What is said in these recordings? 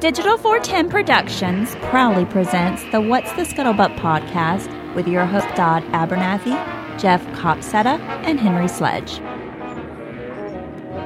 Digital 410 Productions proudly presents the What's the Scuttlebutt podcast with your host Don Abernathy, Jeff Copsetta, and Henry Sledge.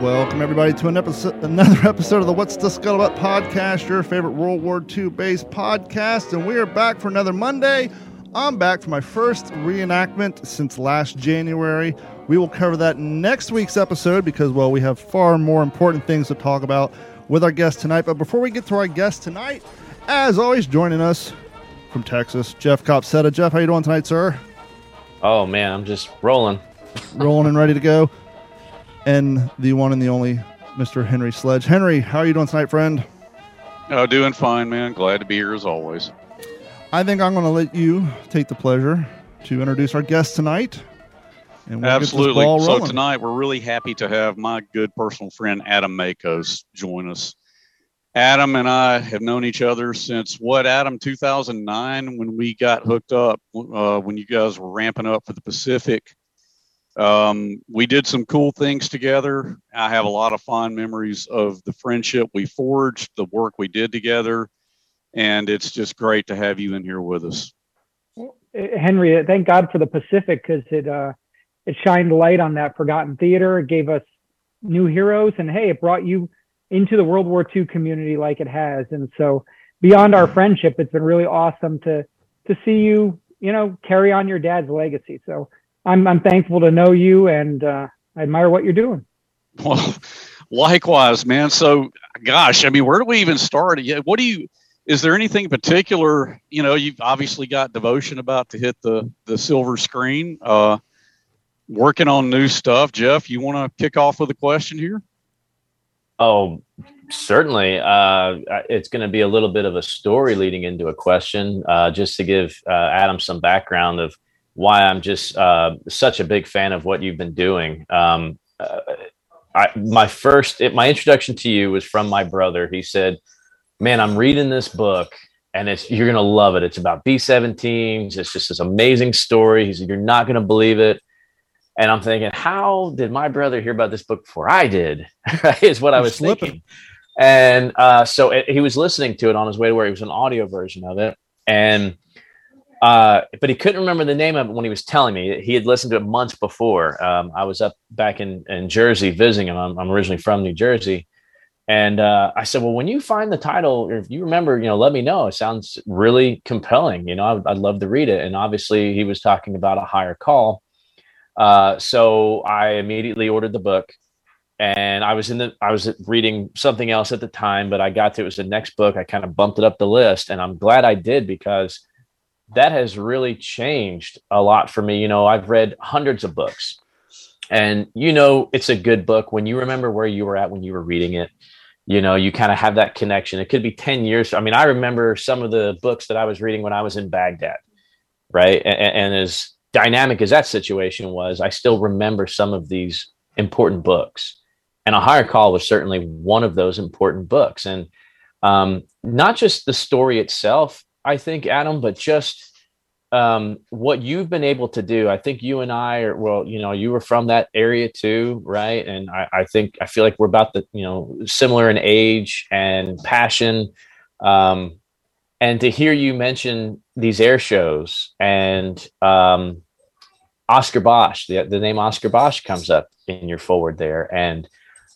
Welcome everybody to an episode, another episode of the What's the Scuttlebutt podcast, your favorite World War II based podcast, and we are back for another Monday. I'm back for my first reenactment since last January. We will cover that next week's episode because, well, we have far more important things to talk about with our guest tonight. But before we get to our guest tonight, as always, joining us from Texas, Jeff Copsetta. Jeff, how you doing tonight, sir? Oh man, I'm just rolling, rolling and ready to go. And the one and the only Mr. Henry Sledge. Henry, how are you doing tonight, friend? Oh, doing fine, man. Glad to be here as always. I think I'm going to let you take the pleasure to introduce our guest tonight. And we'll Absolutely. So tonight we're really happy to have my good personal friend Adam Makos join us. Adam and I have known each other since what Adam 2009 when we got hooked up uh, when you guys were ramping up for the Pacific. Um, we did some cool things together. I have a lot of fond memories of the friendship we forged, the work we did together, and it's just great to have you in here with us. Henry, thank God for the Pacific because it uh, it shined light on that forgotten theater. It gave us new heroes, and hey, it brought you into the World War II community like it has. And so, beyond our friendship, it's been really awesome to to see you, you know, carry on your dad's legacy. So I'm I'm thankful to know you, and uh, I admire what you're doing. Well, likewise, man. So, gosh, I mean, where do we even start? What do you? is there anything particular you know you've obviously got devotion about to hit the the silver screen uh working on new stuff jeff you want to kick off with a question here oh certainly uh it's going to be a little bit of a story leading into a question uh just to give uh, adam some background of why i'm just uh such a big fan of what you've been doing um uh, I, my first it, my introduction to you was from my brother he said man, I'm reading this book and it's you're gonna love it. It's about B-17s. It's just this amazing story. He's you're not gonna believe it. And I'm thinking, how did my brother hear about this book before I did? is what I was thinking. And uh, so it, he was listening to it on his way to where he was an audio version of it, and uh, but he couldn't remember the name of it when he was telling me. He had listened to it months before. Um, I was up back in, in Jersey visiting him. I'm, I'm originally from New Jersey, and uh, I said, well, when you find the title, or if you remember, you know, let me know. It sounds really compelling. You know, I'd, I'd love to read it. And obviously, he was talking about a higher call. Uh, so I immediately ordered the book, and I was in the I was reading something else at the time, but I got to it was the next book. I kind of bumped it up the list, and I'm glad I did because that has really changed a lot for me. You know, I've read hundreds of books, and you know, it's a good book when you remember where you were at when you were reading it you know you kind of have that connection it could be 10 years i mean i remember some of the books that i was reading when i was in baghdad right and, and, as dynamic as that situation was i still remember some of these important books and a higher call was certainly one of those important books and um, not just the story itself i think adam but just um, what you've been able to do, I think you and I are, well, you know, you were from that area too, right? And I, I think, I feel like we're about the, you know, similar in age and passion. Um, and to hear you mention these air shows and um, Oscar Bosch, the, the name Oscar Bosch comes up in your foreword there. And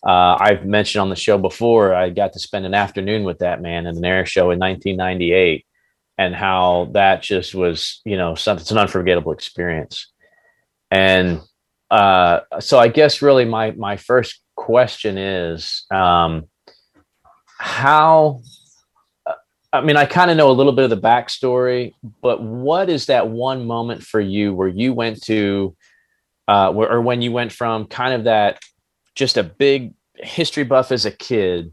uh, I've mentioned on the show before, I got to spend an afternoon with that man in an air show in 1998 and how that just was, you know, something, it's an unforgettable experience. And uh, so I guess really my, my first question is um, how, I mean, I kind of know a little bit of the backstory, but what is that one moment for you where you went to, uh, or when you went from kind of that just a big history buff as a kid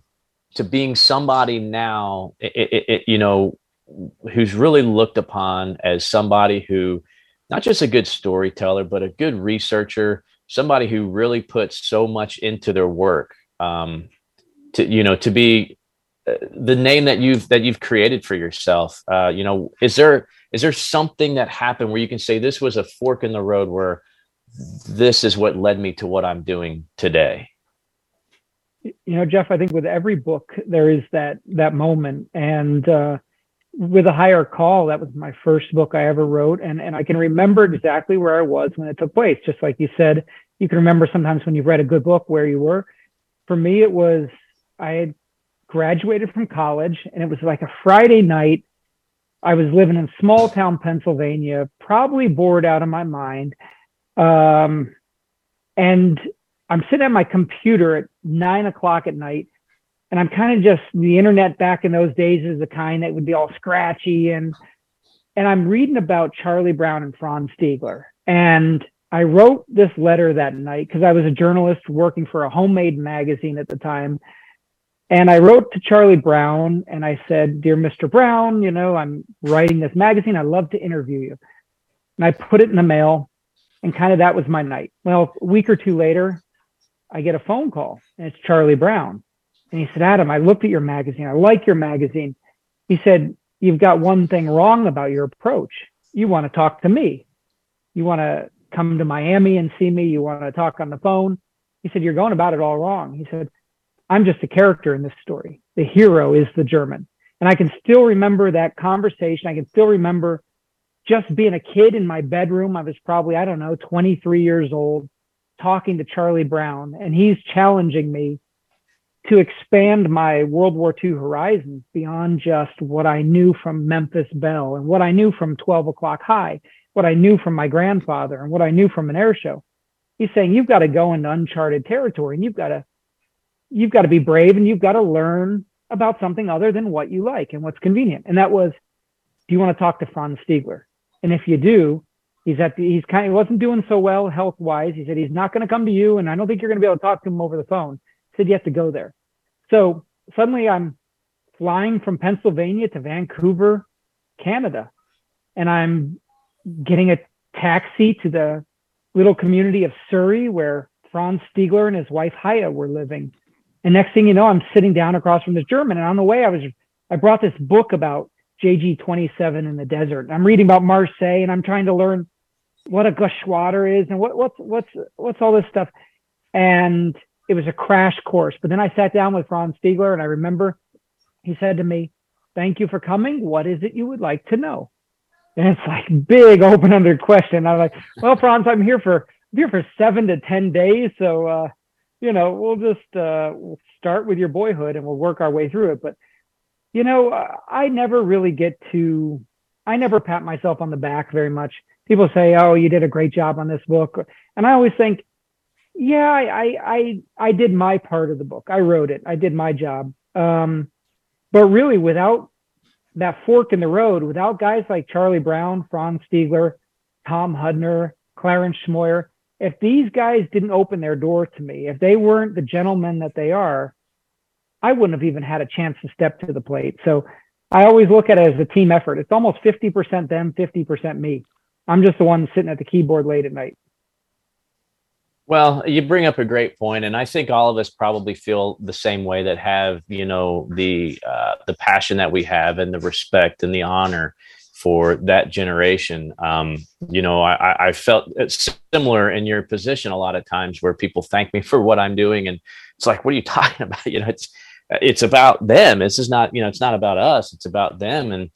to being somebody now, it, it, it, you know, who's really looked upon as somebody who not just a good storyteller but a good researcher somebody who really puts so much into their work um, to you know to be the name that you've that you've created for yourself uh, you know is there is there something that happened where you can say this was a fork in the road where this is what led me to what i'm doing today you know, Jeff, I think with every book there is that that moment, and uh, with a higher call, that was my first book I ever wrote, and and I can remember exactly where I was when it took place. Just like you said, you can remember sometimes when you've read a good book where you were. For me, it was I had graduated from college, and it was like a Friday night. I was living in small town Pennsylvania, probably bored out of my mind. Um, and I'm sitting at my computer at nine o'clock at night, and I'm kind of just the internet back in those days is the kind that would be all scratchy and and I'm reading about Charlie Brown and Franz Stigler. And I wrote this letter that night because I was a journalist working for a homemade magazine at the time. And I wrote to Charlie Brown and I said, Dear Mr. Brown, you know, I'm writing this magazine. I'd love to interview you. And I put it in the mail and kind of that was my night. Well, a week or two later, I get a phone call and it's Charlie Brown. And he said, Adam, I looked at your magazine. I like your magazine. He said, You've got one thing wrong about your approach. You want to talk to me. You want to come to Miami and see me. You want to talk on the phone. He said, You're going about it all wrong. He said, I'm just a character in this story. The hero is the German. And I can still remember that conversation. I can still remember just being a kid in my bedroom. I was probably, I don't know, 23 years old, talking to Charlie Brown, and he's challenging me to expand my World War II horizons beyond just what I knew from Memphis Belle and what I knew from 12 o'clock high, what I knew from my grandfather and what I knew from an air show. He's saying you've got to go into uncharted territory and you've got to you've got to be brave and you've got to learn about something other than what you like and what's convenient. And that was, do you want to talk to Franz Stigler? And if you do, he's at the, he's kind of he wasn't doing so well health wise. He said he's not going to come to you, and I don't think you're going to be able to talk to him over the phone. He said you have to go there. So suddenly I'm flying from Pennsylvania to Vancouver, Canada, and I'm getting a taxi to the little community of Surrey where Franz Stigler and his wife Hiya were living. And next thing you know, I'm sitting down across from this German. And on the way, I was I brought this book about JG 27 in the desert. I'm reading about Marseille and I'm trying to learn what a Geschwader is and what, what's, what's, what's all this stuff. And it was a crash course. But then I sat down with Franz Stigler and I remember he said to me, thank you for coming. What is it you would like to know? And it's like big open-ended question. I'm like, well, Franz, I'm here for I'm here for seven to ten days, so uh, you know, we'll just uh, start with your boyhood and we'll work our way through it. But you know, I never really get to, I never pat myself on the back very much. People say, "Oh, you did a great job on this book," and I always think, "Yeah, I, I, I did my part of the book. I wrote it. I did my job." Um, but really, without that fork in the road, without guys like Charlie Brown, Franz Stigler, Tom Hudner, Clarence Smoyer, if these guys didn't open their door to me, if they weren't the gentlemen that they are, I wouldn't have even had a chance to step to the plate. So I always look at it as a team effort. It's almost 50% them, 50% me. I'm just the one sitting at the keyboard late at night. Well, you bring up a great point, and I think all of us probably feel the same way. That have you know the uh, the passion that we have, and the respect and the honor for that generation. Um, you know, I, I felt similar in your position a lot of times, where people thank me for what I'm doing, and it's like, what are you talking about? You know, it's it's about them. This is not, you know, it's not about us. It's about them. And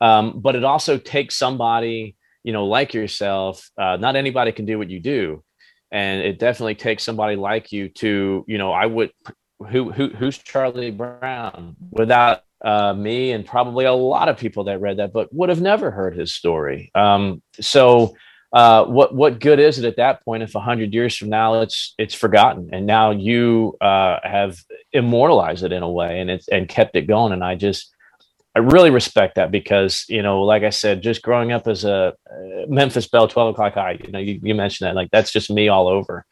um, but it also takes somebody, you know, like yourself. Uh, not anybody can do what you do, and it definitely takes somebody like you to, you know, I would. Who who who's Charlie Brown? Without uh, me and probably a lot of people that read that book would have never heard his story. Um, so uh, what what good is it at that point if a hundred years from now it's it's forgotten and now you uh, have immortalized it in a way and it's and kept it going and I just I really respect that because you know like I said just growing up as a uh, Memphis Belle twelve o'clock high you know you, you mentioned that like that's just me all over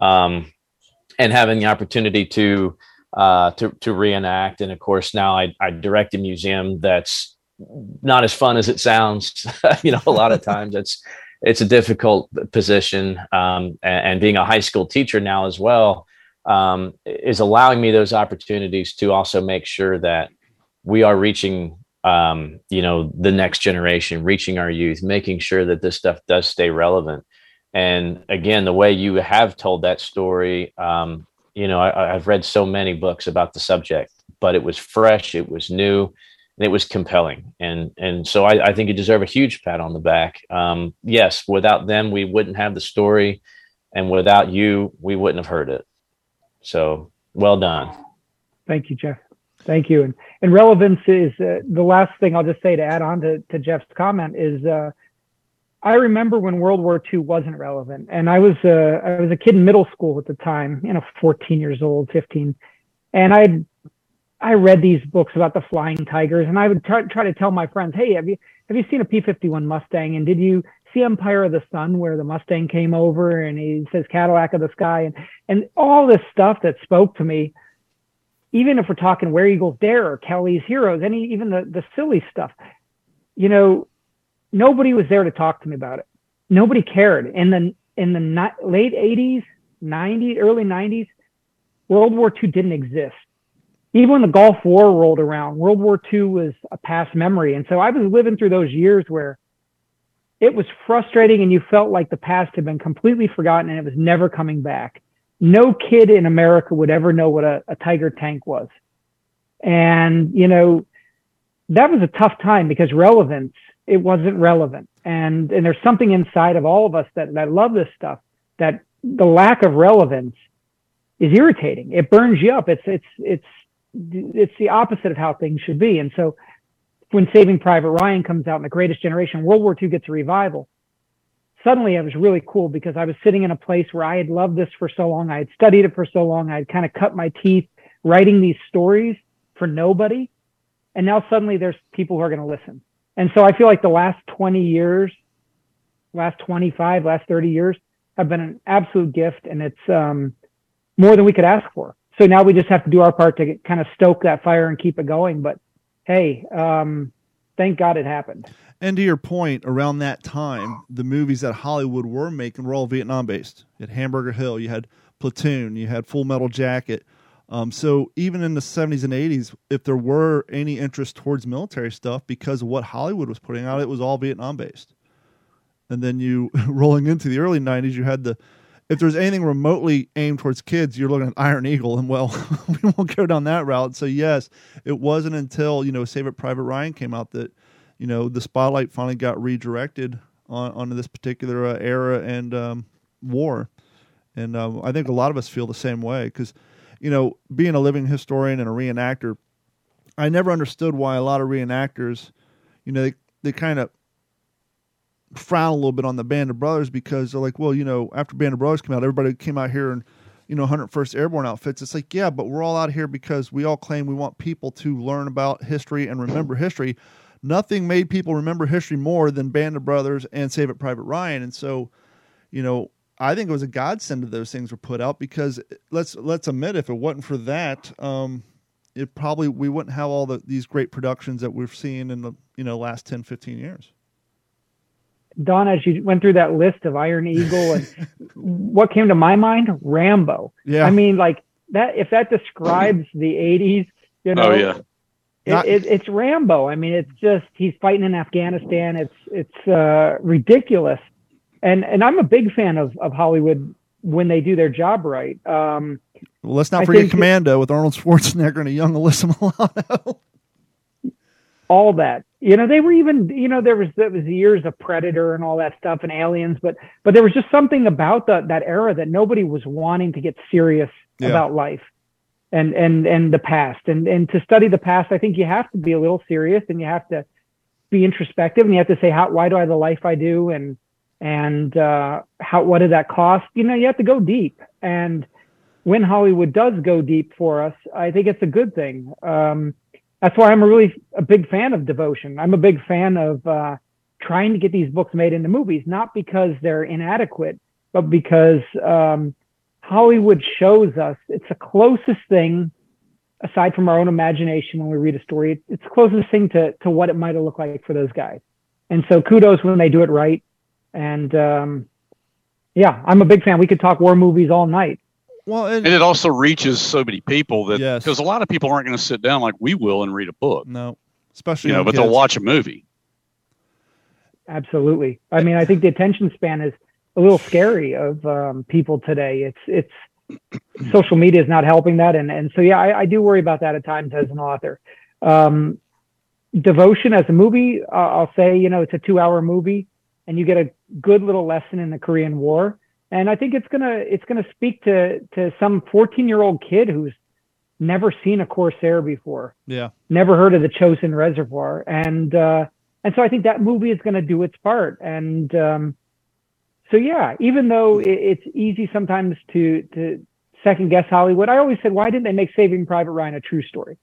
um, and having the opportunity to uh, to to reenact and of course now I, I direct a museum that's not as fun as it sounds you know a lot of times it's it's a difficult position. Um, and, and, being a high school teacher now as well um, is allowing me those opportunities to also make sure that we are reaching, um, you know, the next generation, reaching our youth, making sure that this stuff does stay relevant. And again, the way you have told that story, um, you know, I, I've read so many books about the subject, but it was fresh, it was new, and it was compelling. And and so I, I think you deserve a huge pat on the back. Um, yes, without them, we wouldn't have the story, and without you, we wouldn't have heard it. So well done. Thank you, Jeff. Thank you. And and relevance is uh, the last thing I'll just say to add on to, to Jeff's comment is uh, I remember when World War II wasn't relevant, and I was uh, I was a kid in middle school at the time, you know, 14 years old, 15, and I I read these books about the flying tigers, and I would try, try to tell my friends, hey, have you have you seen a P-51 Mustang, and did you see Empire of the Sun where the Mustang came over and he says Cadillac of the Sky, and and all this stuff that spoke to me. Even if we're talking Where Eagles Dare or Kelly's Heroes, any even the the silly stuff, you know, nobody was there to talk to me about it. Nobody cared. In the in the ni- late 80s, 90s, early 90s, World War II didn't exist. Even when the Gulf War rolled around, World War II was a past memory. And so I was living through those years where it was frustrating and you felt like the past had been completely forgotten and it was never coming back. No kid in America would ever know what a, a Tiger tank was. And, you know, that was a tough time because relevance it wasn't relevant. And and there's something inside of all of us that that love this stuff that the lack of relevance is irritating. It burns you up. It's it's it's it's the opposite of how things should be. And so when Saving Private Ryan comes out in The Greatest Generation, World War II gets a revival. Suddenly it was really cool because I was sitting in a place where I had loved this for so long. I had studied it for so long. I had kind of cut my teeth writing these stories for nobody. And now suddenly there's people who are going to listen. And so I feel like the last 20 years, last 25, last 30 years have been an absolute gift and it's um, more than we could ask for. So now we just have to do our part to kind of stoke that fire and keep it going. But hey, um, thank God it happened. And to your point, around that time, the movies that Hollywood were making were all Vietnam based. Had Hamburger Hill, you had Platoon, you had Full Metal Jacket, um, so even in the 70s and 80s, if there were any interest towards military stuff, because of what Hollywood was putting out, it was all Vietnam based. And then you rolling into the early 90s, you had the if there's anything remotely aimed towards kids, you're looking at Iron Eagle, and well, we won't go down that route. So yes, it wasn't until you know Saving Private Ryan came out that you know the spotlight finally got redirected on onto this particular uh, era and um, war, and um, I think a lot of us feel the same way because you know, being a living historian and a reenactor, I never understood why a lot of reenactors, you know, they, they kind of frown a little bit on the Band of Brothers because they're like, well, you know, after Band of Brothers came out, everybody came out here and, you know, 101st Airborne outfits. It's like, yeah, but we're all out here because we all claim we want people to learn about history and remember history. Nothing made people remember history more than Band of Brothers and Saving Private Ryan. And so, you know, I think it was a godsend that those things were put out because let's let's admit if it wasn't for that, um, it probably we wouldn't have all the, these great productions that we've seen in the you know last 10, 15 years. Don, as you went through that list of Iron Eagle and what came to my mind, Rambo. Yeah. I mean, like that. If that describes the '80s, you know. Oh yeah. It, it, it's Rambo. I mean, it's just he's fighting in Afghanistan. It's it's uh, ridiculous and and I'm a big fan of of Hollywood when they do their job right. Um, well, let's not I forget Commando with Arnold Schwarzenegger and a young Alyssa Milano. all that, you know, they were even, you know, there was there was years of Predator and all that stuff and Aliens, but but there was just something about that that era that nobody was wanting to get serious yeah. about life and and and the past and and to study the past i think you have to be a little serious and you have to be introspective and you have to say how why do i have the life i do and and uh, how what did that cost? You know, you have to go deep. And when Hollywood does go deep for us, I think it's a good thing. Um, that's why I'm a really a big fan of devotion. I'm a big fan of uh, trying to get these books made into movies, not because they're inadequate, but because um, Hollywood shows us it's the closest thing, aside from our own imagination when we read a story, it's the closest thing to to what it might have looked like for those guys. And so kudos when they do it right. And um, yeah, I'm a big fan. We could talk war movies all night. Well, and, and it also reaches so many people that because yes. a lot of people aren't going to sit down like we will and read a book. No, especially you know, but kids. they'll watch a movie. Absolutely. I mean, I think the attention span is a little scary of um, people today. It's it's social media is not helping that, and and so yeah, I, I do worry about that at times as an author. Um, Devotion as a movie, uh, I'll say, you know, it's a two-hour movie, and you get a good little lesson in the Korean War, and I think it's gonna it's gonna speak to to some 14-year-old kid who's never seen a Corsair before, yeah, never heard of the Chosin Reservoir, and uh, and so I think that movie is going to do its part, and um, so yeah, even though it, it's easy sometimes to to second guess Hollywood, I always said, why didn't they make Saving Private Ryan a true story?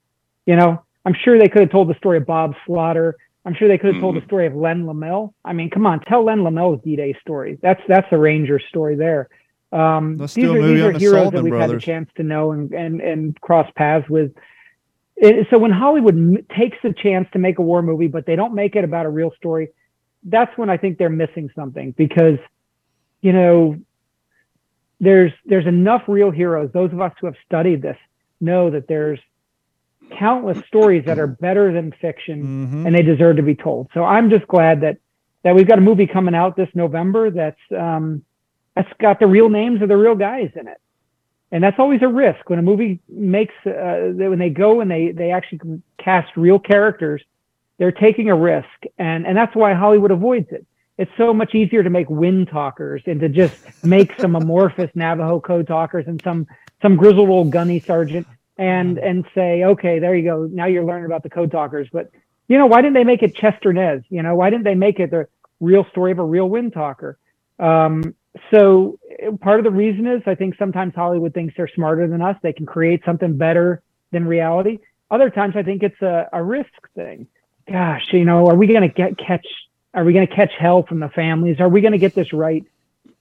You know, I'm sure they could have told the story of Bob Slaughter. I'm sure they could have told the mm-hmm. story of Len Lomell. I mean, come on, tell Len Lomell's D-Day story. That's that's a Ranger story there. Um, these are, these are heroes Sullivan that we've brothers. had the chance to know and, and, and cross paths with. It, so when Hollywood m- takes the chance to make a war movie, but they don't make it about a real story, that's when I think they're missing something because, you know, there's there's enough real heroes. Those of us who have studied this know that there's countless stories that are better than fiction mm-hmm. and they deserve to be told. So I'm just glad that that we've got a movie coming out this November that's um, that's got the real names of the real guys in it. And that's always a risk when a movie makes uh, when they go and they they actually cast real characters, they're taking a risk, and and that's why Hollywood avoids it. It's so much easier to make wind talkers and to just make some amorphous Navajo code talkers and some some grizzled old gunny sergeant and and say, okay, there you go. Now you're learning about the code talkers. But you know, why didn't they make it Chester Nez? You know, why didn't they make it the real story of a real wind talker? Um, so part of the reason is I think sometimes Hollywood thinks they're smarter than us. They can create something better than reality. Other times I think it's a, a risk thing. Gosh, you know, are we going to get catch? Are we going to catch hell from the families? Are we going to get this right?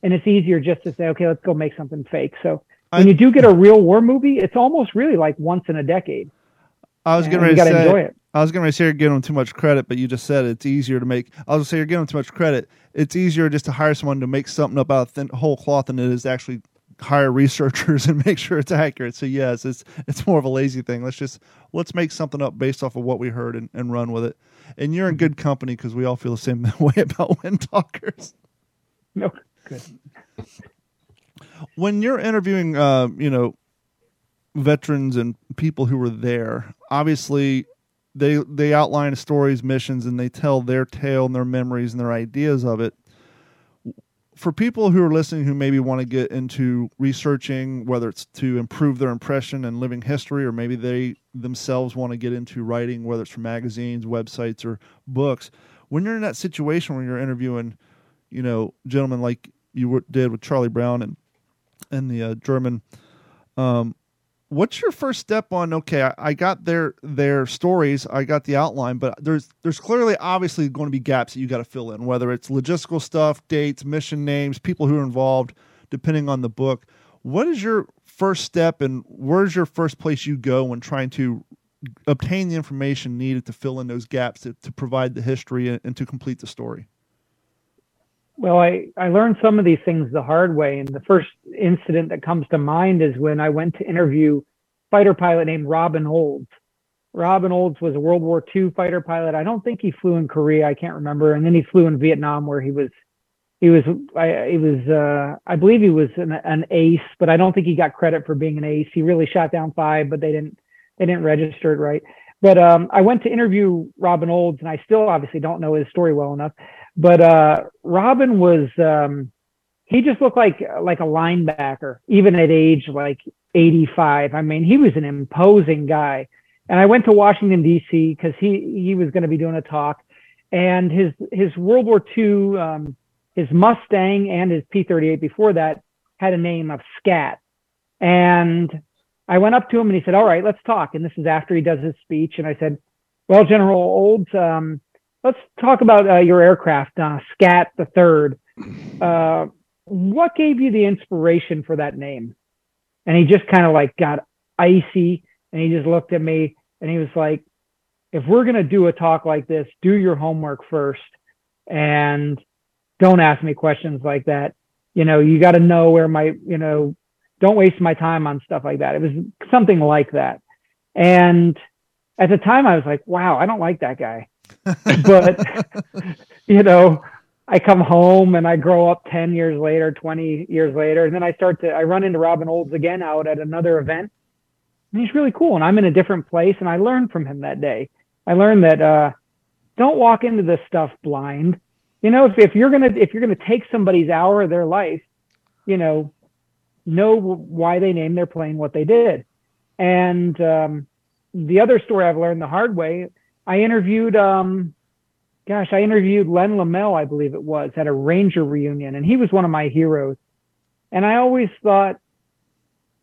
And it's easier just to say, okay, let's go make something fake. So when I, you do get a real war movie, it's almost really like once in a decade. I was getting ready to say, enjoy it. I was going to say you're giving them too much credit, but you just said it's easier to make. I was going to say you're giving them too much credit. It's easier just to hire someone to make something up about thin, whole cloth than it is actually hire researchers and make sure it's accurate. So yes, it's it's more of a lazy thing. Let's just let's make something up based off of what we heard and, and run with it. And you're in good company because we all feel the same way about wind talkers. No, good. When you're interviewing, uh, you know, veterans and people who were there, obviously they they outline stories, missions, and they tell their tale and their memories and their ideas of it. For people who are listening who maybe want to get into researching, whether it's to improve their impression and living history, or maybe they themselves want to get into writing, whether it's for magazines, websites, or books, when you're in that situation where you're interviewing, you know, gentlemen like you did with Charlie Brown and and the uh, German. Um, what's your first step on okay I, I, got their their stories i got the outline but there's there's clearly obviously going to be gaps that you got to fill in whether it's logistical stuff dates mission names people who are involved depending on the book. What is your first step and where's your first place you go when trying to obtain the information needed to fill in those gaps to, to provide the history and, and to complete the story well, I, I learned some of these things the hard way. And the first incident that comes to mind is when I went to interview fighter pilot named Robin Olds. Robin Olds was a World War II fighter pilot. I don't think he flew in Korea. I can't remember. And then he flew in Vietnam where he was, he was, I, he was, uh, I believe he was an, an ace, but I don't think he got credit for being an ace. He really shot down five, but they didn't, they didn't register it right. But um, I went to interview Robin Olds, and I still obviously don't know his story well enough. But uh, Robin was um, he just looked like like a linebacker, even at age like 85. I mean, he was an imposing guy. And I went to Washington D.C. because he he was going to be doing a talk, and his his World War II um, his Mustang and his P-38 before that had a name of Scat. And I went up to him and he said, "All right, let's talk." And this is after he does his speech, and I said, "Well, General Olds, um, let's talk about uh, your aircraft, uh, Scat the Third. Uh, what gave you the inspiration for that name? And he just kind of like got icy, and he just looked at me, and he was like, "If we're gonna do a talk like this, do your homework first, and don't ask me questions like that. You know, you got to know where my, you know, don't waste my time on stuff like that. It was something like that, and." At the time, I was like, "Wow, I don't like that guy." But you know, I come home and I grow up 10 years later, 20 years later, and then I start to, I run into Robin Olds again out at another event. And he's really cool. And I'm in a different place and I learned from him that day. I learned that, uh, don't walk into this stuff blind. You know, if, if you're to, if you're to take somebody's hour of their life, you know, know why they named their plane what they did. And, um, the other story I've learned the hard way, I interviewed, um, gosh, I interviewed Len Lomell, I believe it was, at a Ranger reunion, and he was one of my heroes. And I always thought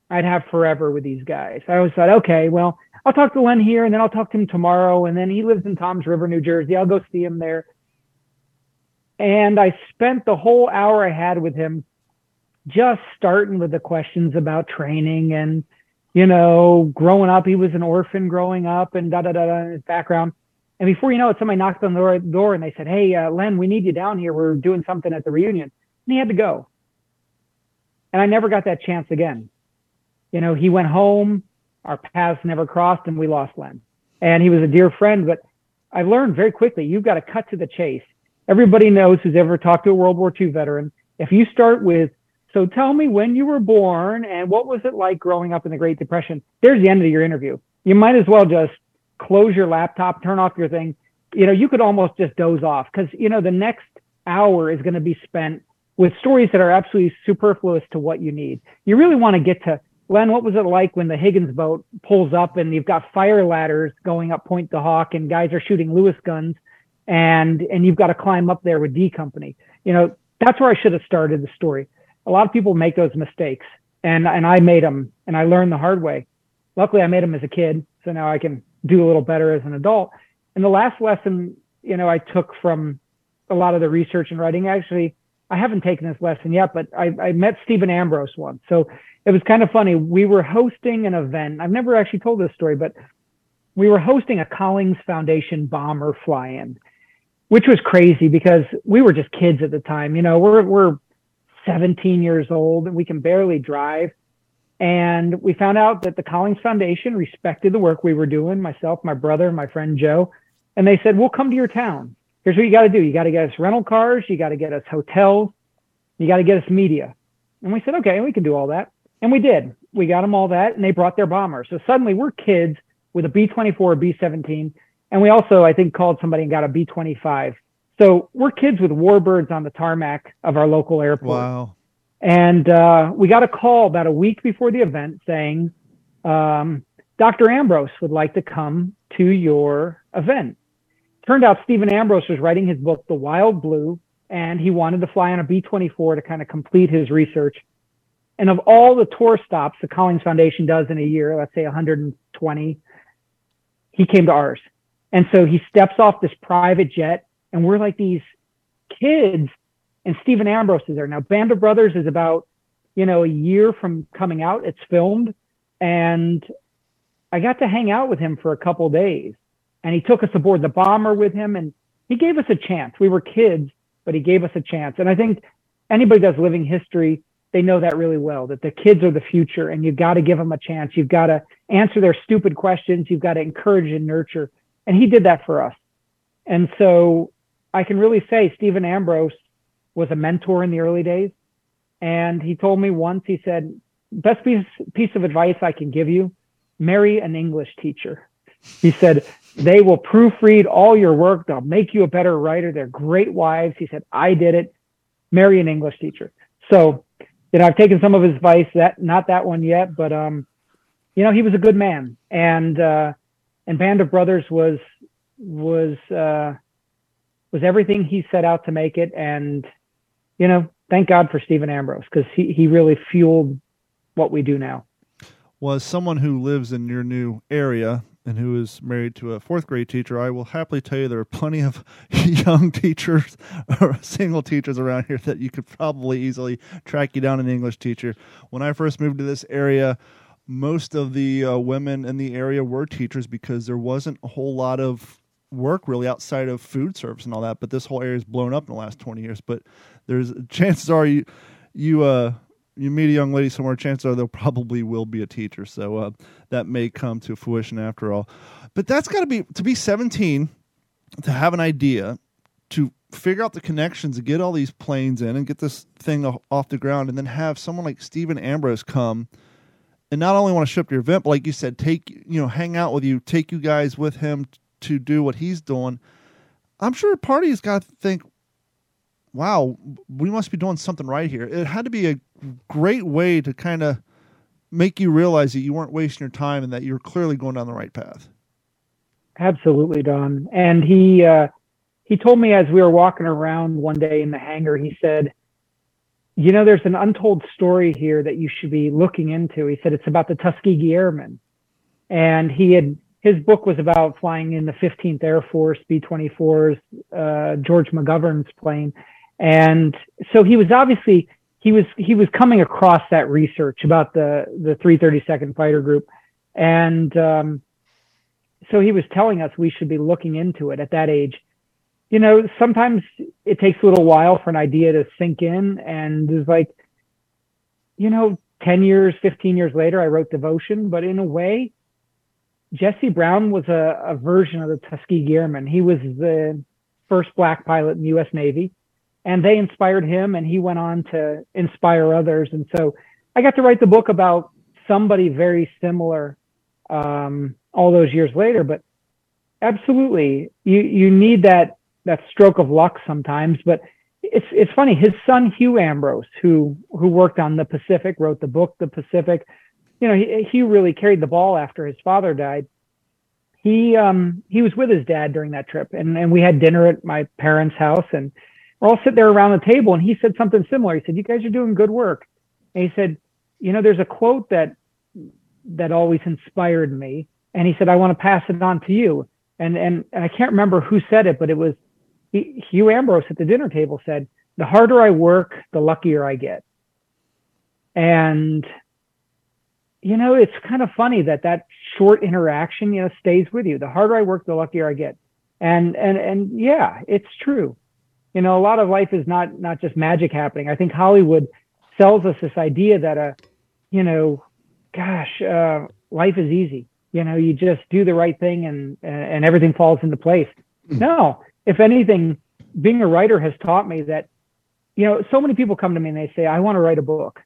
I'd have forever with these guys. I always thought, okay, well, I'll talk to Len here, and then I'll talk to him tomorrow, and then he lives in Toms River, New Jersey. I'll go see him there. And I spent the whole hour I had with him just starting with the questions about training and, you know, growing up. He was an orphan growing up and da da da da in his background. And before you know it, somebody knocked on the door and they said, Hey, uh, Len, we need you down here. We're doing something at the reunion. And he had to go. And I never got that chance again. You know, he went home, our paths never crossed, and we lost Len. And he was a dear friend, but I learned very quickly you've got to cut to the chase. Everybody knows who's ever talked to a World War II veteran. If you start with, so tell me when you were born and what was it like growing up in the Great Depression, there's the end of your interview. You might as well just close your laptop, turn off your thing. You know, you could almost just doze off because, you know, the next hour is going to be spent with stories that are absolutely superfluous to what you need. You really want to get to Len, what was it like when the Higgins boat pulls up and you've got fire ladders going up Pointe du Hoc and guys are shooting Lewis guns and and you've got to climb up there with D Company. You know, that's where I should have started the story. A lot of people make those mistakes and and I made them and I learned the hard way. Luckily I made them as a kid, so now I can do a little better as an adult. And the last lesson, you know, I took from a lot of the research and writing, actually, I haven't taken this lesson yet, but I, I met Stephen Ambrose once. So it was kind of funny. We were hosting an event. I've never actually told this story, but we were hosting a Collings Foundation bomber fly-in, which was crazy because we were just kids at the time. You know, we're we're 17 years old and we can barely drive. And we found out that the Collings Foundation respected the work we were doing, myself, my brother, my friend Joe. And they said, We'll come to your town. Here's what you got to do. You got to get us rental cars. You got to get us hotels. You got to get us media. And we said, Okay, we can do all that. And we did. We got them all that. And they brought their bombers. So suddenly we're kids with a B 24, B 17. And we also, I think, called somebody and got a B 25. So we're kids with warbirds on the tarmac of our local airport. Wow. And uh, we got a call about a week before the event saying, um, Dr. Ambrose would like to come to your event. Turned out Stephen Ambrose was writing his book, The Wild Blue, and he wanted to fly on a B 24 to kind of complete his research. And of all the tour stops the Collings Foundation does in a year, let's say 120, he came to ours. And so he steps off this private jet, and we're like these kids and Stephen Ambrose is there. Now, Band of Brothers is about, you know, a year from coming out. It's filmed. And I got to hang out with him for a couple days. And he took us aboard the bomber with him and he gave us a chance. We were kids, but he gave us a chance. And I think anybody does living history, they know that really well, that the kids are the future and you've got to give them a chance. You've got to answer their stupid questions. You've got to encourage and nurture. And he did that for us. And so I can really say Stephen Ambrose was a mentor in the early days. And he told me once, he said, best piece, piece of advice I can give you, marry an English teacher. He said, they will proofread all your work. They'll make you a better writer. They're great wives. He said, I did it. Marry an English teacher. So, you know, I've taken some of his advice that, not that one yet, but, um, you know, he was a good man and, uh, and Band of Brothers was, was, uh, was everything he set out to make it. And you know, thank God for Stephen Ambrose because he, he really fueled what we do now. Was someone who lives in your new area and who is married to a fourth grade teacher, I will happily tell you there are plenty of young teachers or single teachers around here that you could probably easily track you down an English teacher. When I first moved to this area, most of the uh, women in the area were teachers because there wasn't a whole lot of work really outside of food service and all that. But this whole area has blown up in the last 20 years. But there's chances are you you uh you meet a young lady somewhere, chances are there probably will be a teacher. So uh, that may come to fruition after all. But that's got to be to be 17 to have an idea to figure out the connections to get all these planes in and get this thing off the ground, and then have someone like Stephen Ambrose come and not only want to ship your event, but like you said, take you know, hang out with you, take you guys with him to do what he's doing. I'm sure a party's got to think, wow, we must be doing something right here. It had to be a great way to kind of make you realize that you weren't wasting your time and that you're clearly going down the right path. Absolutely, Don. And he uh, he told me as we were walking around one day in the hangar, he said, "You know, there's an untold story here that you should be looking into." He said it's about the Tuskegee Airmen, and he had his book was about flying in the 15th Air Force B-24s, uh, George McGovern's plane, and so he was obviously he was he was coming across that research about the the 332nd Fighter Group, and um, so he was telling us we should be looking into it at that age. You know, sometimes it takes a little while for an idea to sink in, and it's like, you know, 10 years, 15 years later, I wrote Devotion, but in a way, Jesse Brown was a, a version of the Tuskegee Airmen. He was the first black pilot in the U.S. Navy and they inspired him and he went on to inspire others and so i got to write the book about somebody very similar um, all those years later but absolutely you you need that that stroke of luck sometimes but it's it's funny his son hugh ambrose who who worked on the pacific wrote the book the pacific you know he, he really carried the ball after his father died he um he was with his dad during that trip and and we had dinner at my parents house and we're all sitting there around the table and he said something similar. He said, you guys are doing good work. And he said, you know, there's a quote that, that always inspired me. And he said, I want to pass it on to you. And, and, and I can't remember who said it, but it was he, Hugh Ambrose at the dinner table said, the harder I work, the luckier I get. And, you know, it's kind of funny that that short interaction, you know, stays with you. The harder I work, the luckier I get. And, and, and yeah, it's true you know, a lot of life is not not just magic happening. I think Hollywood sells us this idea that a, uh, you know, gosh, uh, life is easy. You know, you just do the right thing and and everything falls into place. Mm. No, if anything, being a writer has taught me that, you know, so many people come to me and they say, I want to write a book.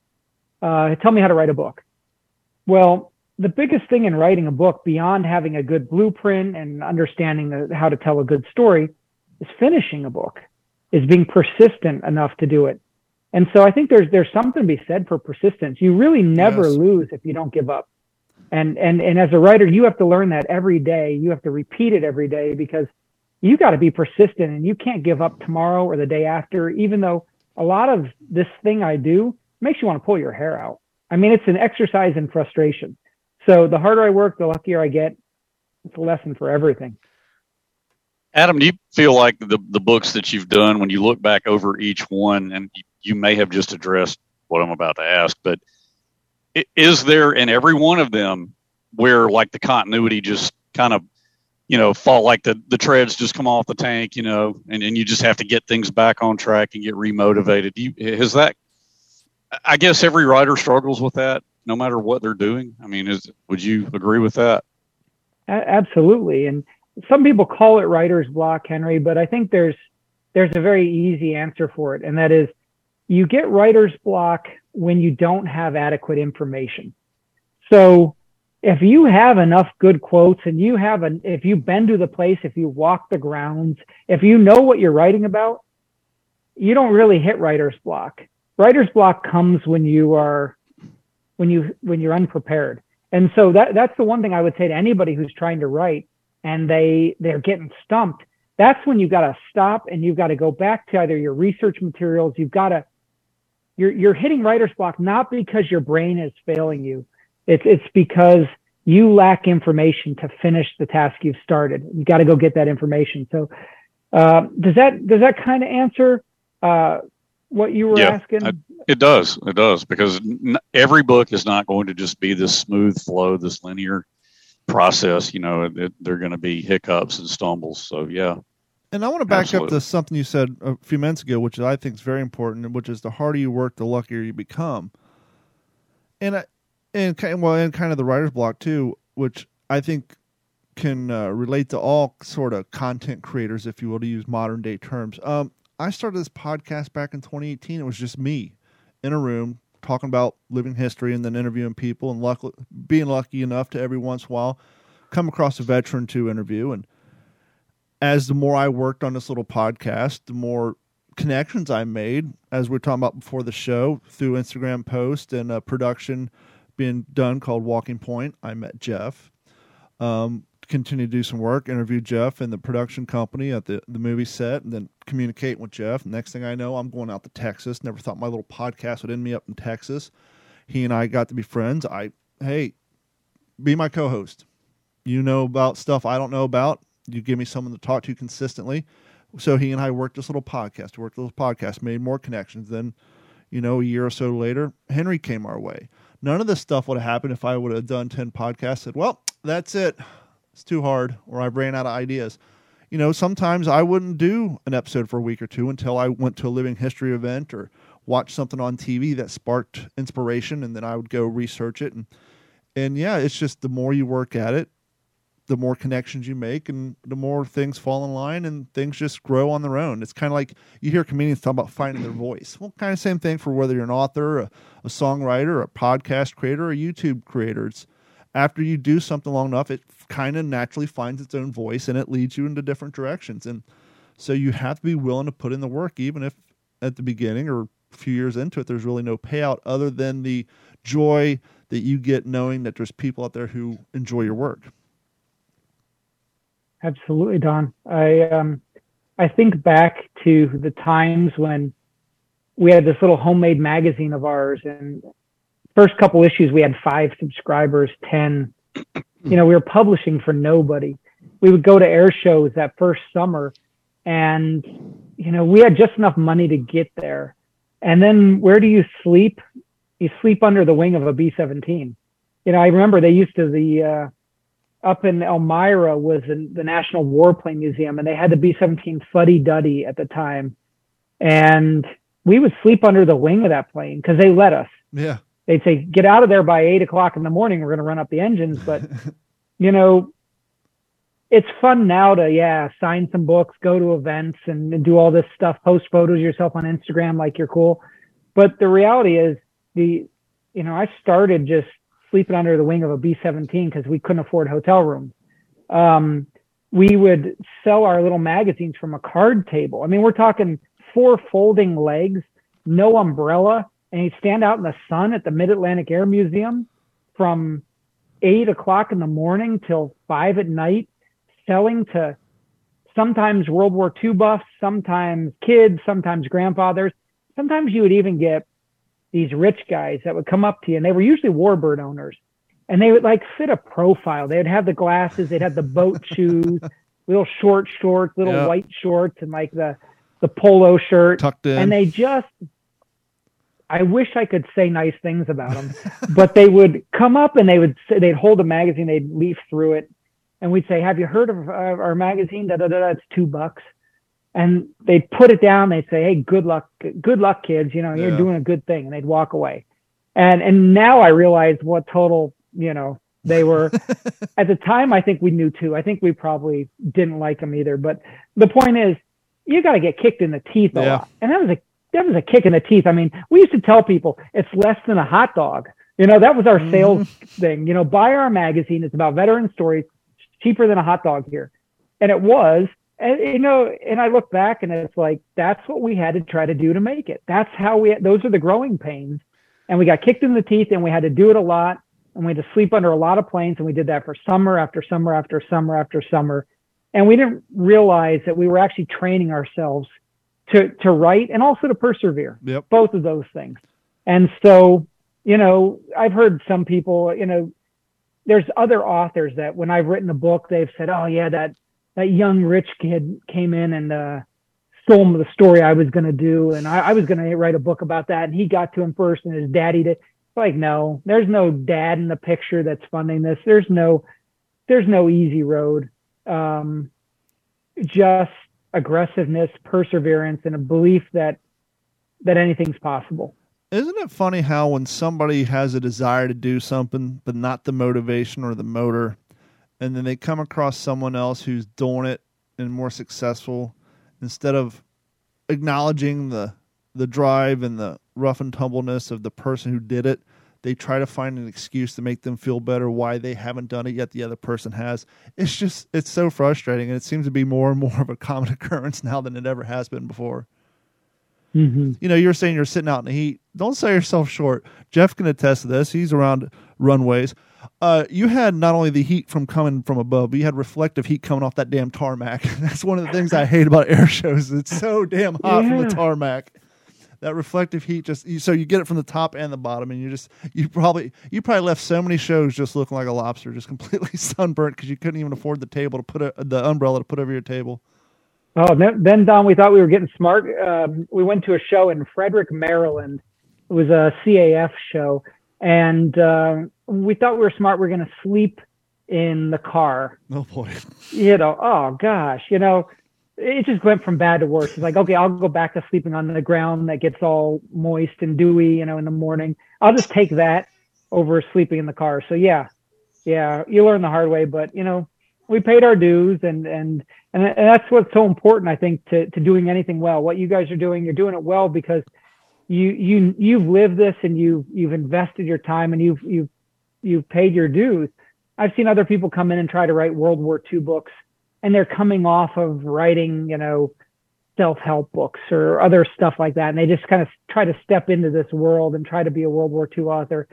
Uh, tell me how to write a book. Well, the biggest thing in writing a book, beyond having a good blueprint and understanding the, how to tell a good story, is finishing a book is being persistent enough to do it. And so I think there's there's something to be said for persistence. You really never yes. lose if you don't give up. And and and as a writer, you have to learn that every day. You have to repeat it every day because you got to be persistent and you can't give up tomorrow or the day after, even though a lot of this thing I do makes you want to pull your hair out. I mean, it's an exercise in frustration. So the harder I work, the luckier I get. It's a lesson for everything. Adam, do you feel like the, the books that you've done, when you look back over each one, and you may have just addressed what I'm about to ask, but is there in every one of them where like the continuity just kind of, you know, fall like the, the treads just come off the tank, you know, and, and you just have to get things back on track and get remotivated? Do you, has that, I guess every writer struggles with that no matter what they're doing. I mean, is, would you agree with that? Absolutely. And, some people call it writer's block, Henry, but I think there's there's a very easy answer for it, and that is you get writer's block when you don't have adequate information. So if you have enough good quotes and you have an if you've been to the place, if you walk the grounds, if you know what you're writing about, you don't really hit writer's block. Writer's block comes when you are when you when you're unprepared. And so that that's the one thing I would say to anybody who's trying to write and they they're getting stumped. That's when you've got to stop and you've got to go back to either your research materials. You've got to you're you're hitting writer's block not because your brain is failing you. It's it's because you lack information to finish the task you've started. You got to go get that information. So uh, does that does that kind of answer? Uh, what you were yeah, asking? I, it does. It does because every book is not going to just be this smooth flow, this linear process, you know, it, they're going to be hiccups and stumbles. So, yeah. And I want to back Absolutely. up to something you said a few minutes ago, which I think is very important, which is the harder you work, the luckier you become. And I, and kind well, and kind of the writer's block too, which I think can uh, relate to all sort of content creators, if you will, to use modern day terms. Um, I started this podcast back in 2018. It was just me in a room talking about living history and then interviewing people and luck, being lucky enough to every once in a while come across a veteran to interview. And as the more I worked on this little podcast, the more connections I made, as we are talking about before the show, through Instagram post and a production being done called Walking Point. I met Jeff. Um, continue to do some work, interview Jeff and the production company at the, the movie set, and then communicate with Jeff. Next thing I know, I'm going out to Texas. Never thought my little podcast would end me up in Texas. He and I got to be friends. I, hey, be my co host. You know about stuff I don't know about. You give me someone to talk to consistently. So he and I worked this little podcast, worked this podcast, made more connections. Then, you know, a year or so later, Henry came our way. None of this stuff would have happened if I would have done 10 podcasts, said, well, that's it it's too hard, or I've ran out of ideas. You know, sometimes I wouldn't do an episode for a week or two until I went to a living history event or watched something on TV that sparked inspiration, and then I would go research it. And and yeah, it's just the more you work at it, the more connections you make, and the more things fall in line, and things just grow on their own. It's kind of like you hear comedians talk about finding their voice. Well, kind of same thing for whether you're an author, a, a songwriter, a podcast creator, or a YouTube creator. It's after you do something long enough, it kind of naturally finds its own voice and it leads you into different directions. And so you have to be willing to put in the work, even if at the beginning or a few years into it, there's really no payout other than the joy that you get knowing that there's people out there who enjoy your work. Absolutely, Don. I um, I think back to the times when we had this little homemade magazine of ours, and first couple issues we had five subscribers, ten. You know, we were publishing for nobody. We would go to air shows that first summer, and you know, we had just enough money to get there. And then where do you sleep? You sleep under the wing of a B seventeen. You know, I remember they used to the uh, up in Elmira was in the National Warplane Museum, and they had the B seventeen Fuddy Duddy at the time, and we would sleep under the wing of that plane because they let us. Yeah they'd say, get out of there by eight o'clock in the morning. We're going to run up the engines. But, you know, it's fun now to, yeah, sign some books, go to events and, and do all this stuff, post photos yourself on Instagram like you're cool. But the reality is the, you know, I started just sleeping under the wing of a B 17 because we couldn't afford hotel rooms. Um, we would sell our little magazines from a card table. I mean, we're talking four folding legs, no umbrella, and he'd stand out in the sun at the Mid Atlantic Air Museum from eight o'clock in the morning till five at night, selling to sometimes World War II buffs, sometimes kids, sometimes grandfathers. Sometimes you would even get these rich guys that would come up to you, and they were usually warbird owners, and they would like fit a profile. They would have the glasses, they'd have the boat shoes, little short shorts, little yep. white shorts, and like the the polo shirt tucked in, and they just I wish I could say nice things about them, but they would come up and they would say, they'd hold a magazine, they'd leaf through it, and we'd say, "Have you heard of uh, our magazine?" Da da da. It's two bucks, and they'd put it down. They'd say, "Hey, good luck, good luck, kids. You know, you're doing a good thing," and they'd walk away. And and now I realize what total you know they were. At the time, I think we knew too. I think we probably didn't like them either. But the point is, you got to get kicked in the teeth a yeah. lot, and that was a that was a kick in the teeth. I mean, we used to tell people it's less than a hot dog. You know, that was our mm-hmm. sales thing. You know, buy our magazine. It's about veteran stories, cheaper than a hot dog here. And it was. And, you know, and I look back and it's like, that's what we had to try to do to make it. That's how we, those are the growing pains. And we got kicked in the teeth and we had to do it a lot. And we had to sleep under a lot of planes. And we did that for summer after summer after summer after summer. And we didn't realize that we were actually training ourselves to to write and also to persevere. Yep. Both of those things. And so, you know, I've heard some people, you know, there's other authors that when I've written a book, they've said, "Oh yeah, that that young rich kid came in and uh, stole the story I was going to do, and I, I was going to write a book about that, and he got to him first, and his daddy did." It's Like, no, there's no dad in the picture that's funding this. There's no, there's no easy road. Um, just aggressiveness, perseverance, and a belief that that anything's possible. Isn't it funny how when somebody has a desire to do something but not the motivation or the motor, and then they come across someone else who's doing it and more successful instead of acknowledging the the drive and the rough and tumbleness of the person who did it they try to find an excuse to make them feel better why they haven't done it yet the other person has it's just it's so frustrating and it seems to be more and more of a common occurrence now than it ever has been before mm-hmm. you know you're saying you're sitting out in the heat don't sell yourself short jeff can attest to this he's around runways uh, you had not only the heat from coming from above, but you had reflective heat coming off that damn tarmac. That's one of the things I hate about air shows. It's so damn hot yeah. from the tarmac that reflective heat just you, so you get it from the top and the bottom and you just you probably you probably left so many shows just looking like a lobster just completely sunburnt because you couldn't even afford the table to put a, the umbrella to put over your table. Oh then don we thought we were getting smart. Um, we went to a show in frederick maryland. It was a caf show and uh, we thought we were smart. We are going to sleep in the car. Oh boy. You know oh gosh you know it just went from bad to worse. It's like, okay, I'll go back to sleeping on the ground that gets all moist and dewy, you know, in the morning. I'll just take that over sleeping in the car. So yeah, yeah, you learn the hard way, but you know, we paid our dues and, and, and, that's what's so important, I think, to, to doing anything well. What you guys are doing, you're doing it well because you, you, you've lived this and you, you've invested your time and you've, you've, you've paid your dues. I've seen other people come in and try to write World War II books and they're coming off of writing, you know, self-help books or other stuff like that. And they just kind of try to step into this world and try to be a World War II author.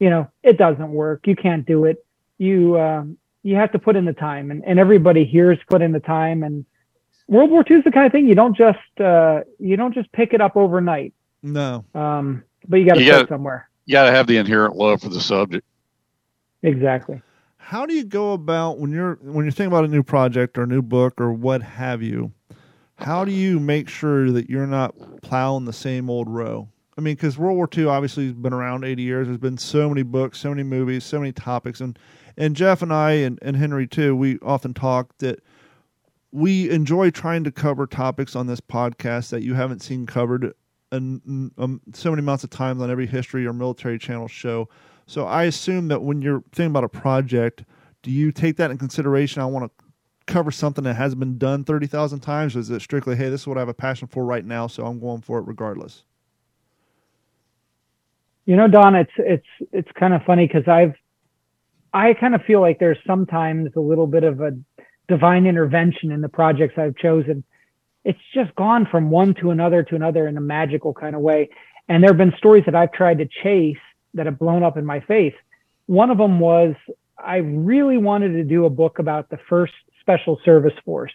You know, it doesn't work. You can't do it. You, um, you have to put in the time and, and everybody here's put in the time and World War II is the kind of thing you don't just, uh, you don't just pick it up overnight. No. Um, but you got to start somewhere. You got to have the inherent love for the subject. Exactly how do you go about when you're when you're thinking about a new project or a new book or what have you how do you make sure that you're not plowing the same old row? I mean because world war ii obviously has been around 80 years. There's been so many books so many movies so many topics. And and jeff and i and, and henry too we often talk that we enjoy trying to cover topics on this podcast that you haven't seen covered and um, so many amounts of times on every history or military channel show so I assume that when you're thinking about a project, do you take that in consideration? I want to cover something that hasn't been done 30,000 times? Or is it strictly, hey, this is what I have a passion for right now, so I'm going for it regardless? You know, Don, it's it's it's kind of funny because I've I kind of feel like there's sometimes a little bit of a divine intervention in the projects I've chosen. It's just gone from one to another to another in a magical kind of way. And there have been stories that I've tried to chase that have blown up in my face. One of them was I really wanted to do a book about the first special service force,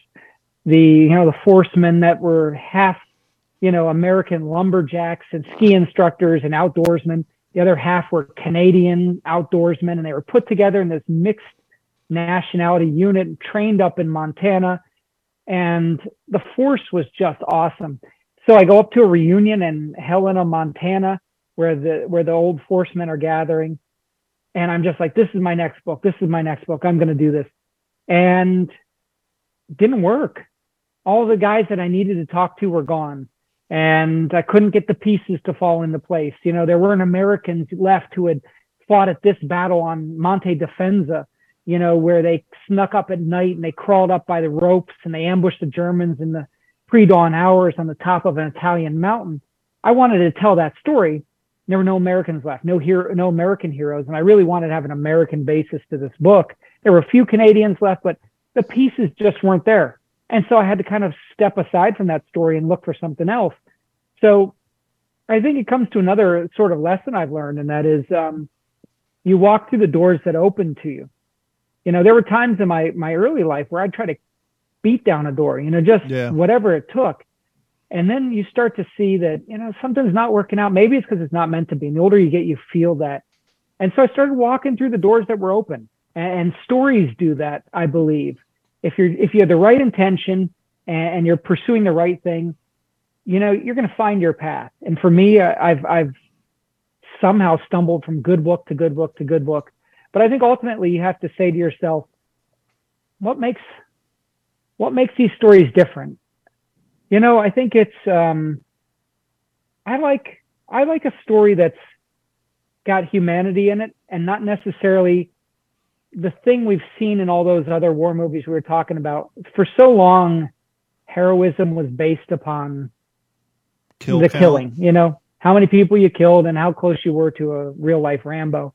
the you know the forcemen that were half you know American lumberjacks and ski instructors and outdoorsmen. The other half were Canadian outdoorsmen, and they were put together in this mixed nationality unit, trained up in Montana, and the force was just awesome. So I go up to a reunion in Helena, Montana, where the where the old forcemen are gathering. And i'm just like this is my next book. This is my next book. I'm going to do this. And didn't work. All the guys that i needed to talk to were gone. And i couldn't get the pieces to fall into place. You know there weren't americans left who had fought at this battle on monte Difensa you know where they snuck up at night and they crawled up by the ropes and they ambushed the germans in the pre-dawn hours on the top of an italian mountain. I wanted to tell that story there were no Americans left, no hero, no American heroes, and I really wanted to have an American basis to this book. There were a few Canadians left, but the pieces just weren't there, and so I had to kind of step aside from that story and look for something else. So I think it comes to another sort of lesson I've learned, and that is um, you walk through the doors that open to you. You know, there were times in my my early life where I'd try to beat down a door, you know, just yeah. whatever it took. And then you start to see that, you know, something's not working out. Maybe it's because it's not meant to be. And the older you get, you feel that. And so I started walking through the doors that were open. And, and stories do that, I believe. If you're if you have the right intention and, and you're pursuing the right thing, you know, you're going to find your path. And for me, I've I've somehow stumbled from good book to good book to good book. But I think ultimately you have to say to yourself, what makes what makes these stories different? You know, I think it's um, I like I like a story that's got humanity in it and not necessarily the thing we've seen in all those other war movies we were talking about for so long, heroism was based upon Kill the count. killing. You know how many people you killed and how close you were to a real life Rambo.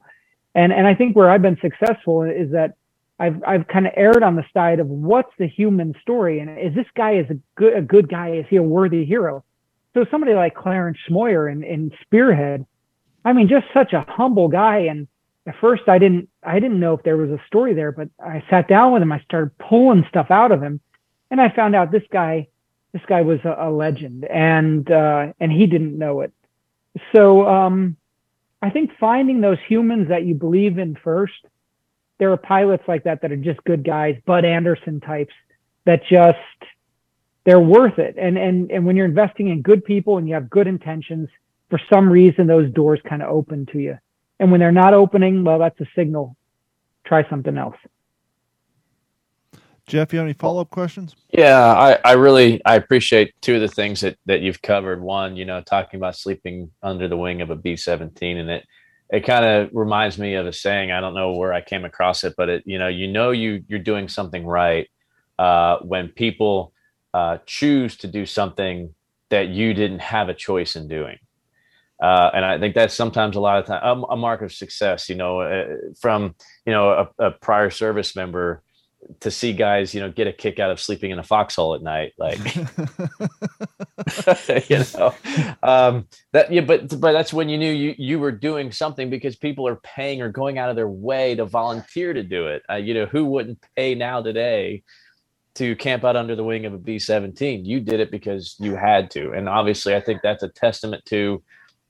And and I think where I've been successful is that I've I've kind of erred on the side of what's the human story and is this guy is a good a good guy is he a worthy hero? So somebody like Clarence Smoyer in, in Spearhead, I mean, just such a humble guy. And at first, I didn't I didn't know if there was a story there, but I sat down with him. I started pulling stuff out of him, and I found out this guy this guy was a, a legend, and uh, and he didn't know it. So um, I think finding those humans that you believe in first. There are pilots like that that are just good guys, Bud Anderson types that just they're worth it. And and and when you're investing in good people and you have good intentions, for some reason those doors kind of open to you. And when they're not opening, well, that's a signal. Try something else. Jeff, you have any follow up questions? Yeah, I, I really I appreciate two of the things that that you've covered. One, you know, talking about sleeping under the wing of a B seventeen, and it it kind of reminds me of a saying. I don't know where I came across it, but it you know you know you you're doing something right uh, when people uh, choose to do something that you didn't have a choice in doing. Uh, and I think that's sometimes a lot of time a, a mark of success. You know, uh, from you know a, a, prior service member to see guys, you know, get a kick out of sleeping in a foxhole at night, like you know, um, that yeah. But but that's when you knew you you were doing something because people are paying or going out of their way to volunteer to do it. Uh, you know, who wouldn't pay now today? to camp out under the wing of a B 17. You did it because you had to. And obviously, I think that's a testament to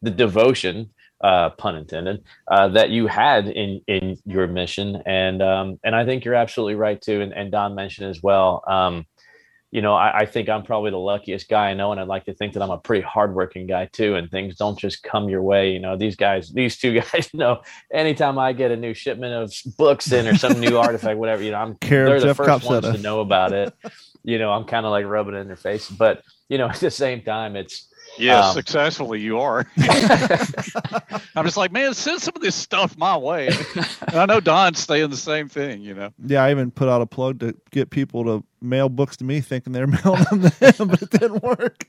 the devotion, uh, pun intended, uh, that you had in, in your mission. And, um, and I think you're absolutely right, too. And, and Don mentioned as well. Um, you know, I, I, think I'm probably the luckiest guy I know, and I'd like to think that I'm a pretty hardworking guy too. And things don't just come your way. You know, these guys, these two guys know. Anytime I get a new shipment of books in or some new artifact, whatever, you know, I'm Care they're the Jeff first ones to know about it. You know, I'm kind of like rubbing it in their face, but you know, at the same time, it's Yes, um, successfully you are. I'm just like, man, send some of this stuff my way. And I know Don's saying the same thing, you know. Yeah, I even put out a plug to get people to mail books to me, thinking they're mailing them to him, but it didn't work.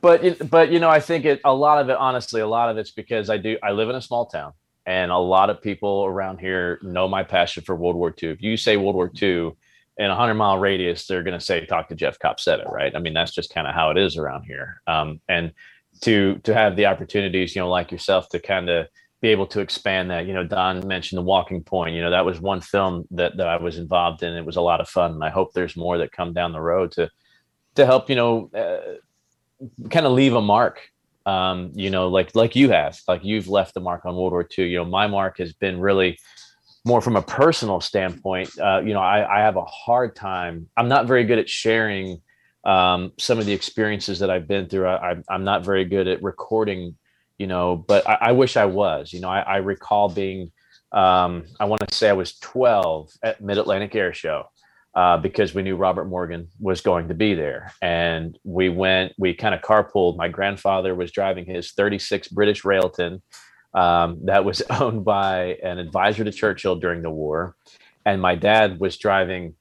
but but you know, I think it a lot of it, honestly, a lot of it's because I do I live in a small town, and a lot of people around here know my passion for World War II. If you say World War II in a hundred mile radius, they're going to say, talk to Jeff Copsetta, right? I mean, that's just kind of how it is around here. Um, and to, to have the opportunities, you know, like yourself to kind of be able to expand that, you know, Don mentioned the walking point, you know, that was one film that, that I was involved in. It was a lot of fun. And I hope there's more that come down the road to, to help, you know, uh, kind of leave a mark um, you know, like like you have, like you've left the mark on World War II. You know, my mark has been really more from a personal standpoint, uh, you know, I, I, have a hard time. I'm not very good at sharing um, some of the experiences that I've been through. I, am not very good at recording, you know, but I, I wish I was. You know, I, I recall being, um, I want to say I was 12 at Mid Atlantic Air Show. Uh, because we knew Robert Morgan was going to be there. And we went, we kind of carpooled. My grandfather was driving his 36 British Railton um, that was owned by an advisor to Churchill during the war. And my dad was driving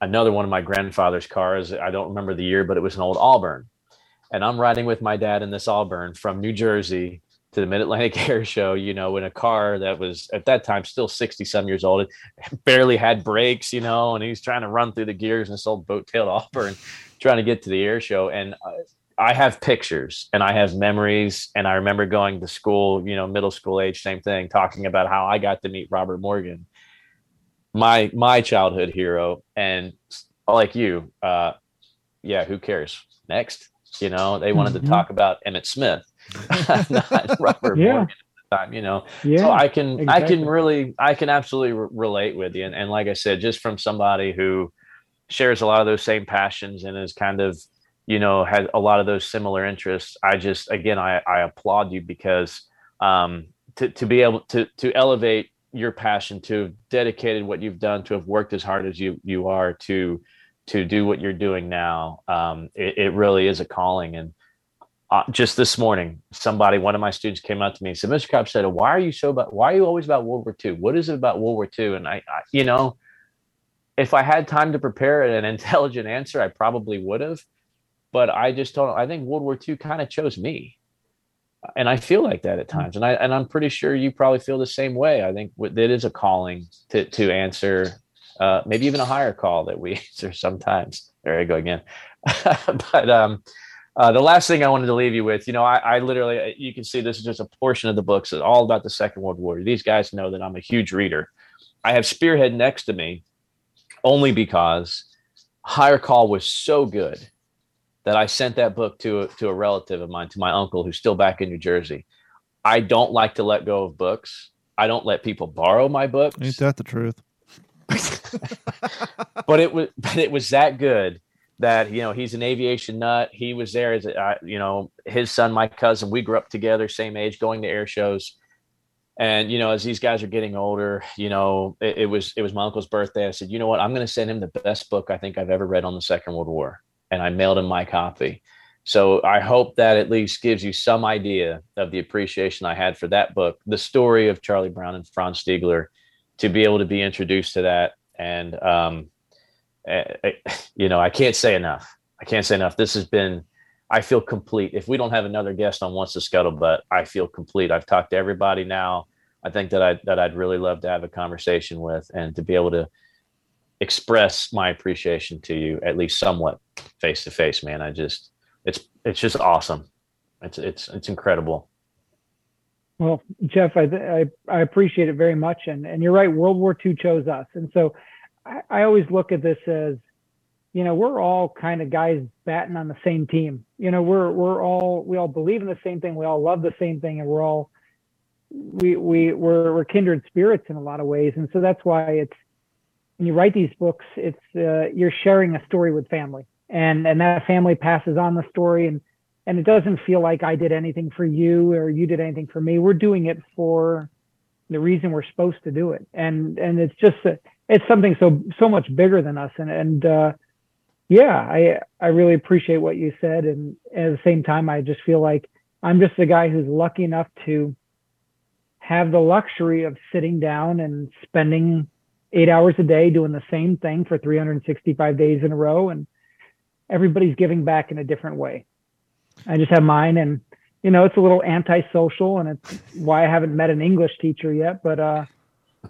another one of my grandfather's cars. I don't remember the year, but it was an old Auburn. And I'm riding with my dad in this Auburn from New Jersey to the Mid Atlantic Air Show, you know, in a car that was at that time still 60 some years old. It barely had brakes, you know, and he's trying to run through the gears in this old boat tailed Auburn trying to get to the air show. And uh, I have pictures and I have memories, and I remember going to school, you know, middle school age, same thing, talking about how I got to meet Robert Morgan, my my childhood hero, and like you, uh, yeah, who cares? Next, you know, they wanted mm-hmm. to talk about Emmitt Smith, not Robert yeah. Morgan time you know yeah, so i can exactly. i can really i can absolutely re- relate with you and, and like i said just from somebody who shares a lot of those same passions and is kind of you know, has a lot of those similar interests. I just, again, I, I applaud you because um, to, to be able to, to elevate your passion, to have dedicated what you've done, to have worked as hard as you, you are to, to do what you're doing now. Um, it, it really is a calling. And uh, just this morning, somebody, one of my students came up to me and said, Mr. Cobb said, why are you so about, why are you always about World War II? What is it about World War II? And I, I, you know, if I had time to prepare an intelligent answer, I probably would have, but I just don't, I think World War II kind of chose me. And I feel like that at hmm. times. And I, and I'm pretty sure you probably feel the same way. I think that is a calling to, to answer, uh, maybe even a higher call that we answer sometimes. There I go again. but, um, uh, the last thing I wanted to leave you with, you know, I, I, literally, uh, you can see this is just a portion of the books. It's all about the Second World War. These guys know that I'm a huge reader. I have Spearhead next to me only because Higher Call was so good that I sent that book to, to a relative of mine, to my uncle who's still back in New Jersey. I don't like to let go of books. I don't let people borrow my books. Ain't that the truth? but it was, but it was that good that you know he's an aviation nut. He was there as a, you know his son, my cousin. We grew up together, same age, going to air shows. And you know, as these guys are getting older, you know, it, it was it was my uncle's birthday. I said, you know what, I'm going to send him the best book I think I've ever read on the Second World War, and I mailed him my copy. So I hope that at least gives you some idea of the appreciation I had for that book, the story of Charlie Brown and Franz Stigler, to be able to be introduced to that and um, you know, I can't say enough. I can't say enough. This has been, I feel complete. If we don't have another guest on What's the Scuttlebutt, I feel complete. I've talked to everybody now. I think that I that I'd really love to have a conversation with and to be able to express my appreciation to you at least somewhat face to face, man. I just it's it's just awesome. It's it's it's incredible. Well, Jeff, I, I, I appreciate it very much, and and you're right. World War II chose us, and so I, I always look at this as, you know, we're all kind of guys batting on the same team. You know, we're we're all we all believe in the same thing, we all love the same thing, and we're all we we we're we're kindred spirits in a lot of ways. And so that's why it's when you write these books, it's uh, you're sharing a story with family, and and that family passes on the story, and and it doesn't feel like I did anything for you or you did anything for me. We're doing it for the reason we're supposed to do it, and and it's just a, it's something so so much bigger than us. And and uh, yeah i i really appreciate what you said. And at the same time i just feel like i'm just a guy who's lucky enough to have the luxury of sitting down and spending eight hours a day doing the same thing for 365 days in a row and everybody's giving back in a different way. I just have mine and you know it's a little antisocial and it's why i haven't met an english teacher yet but uh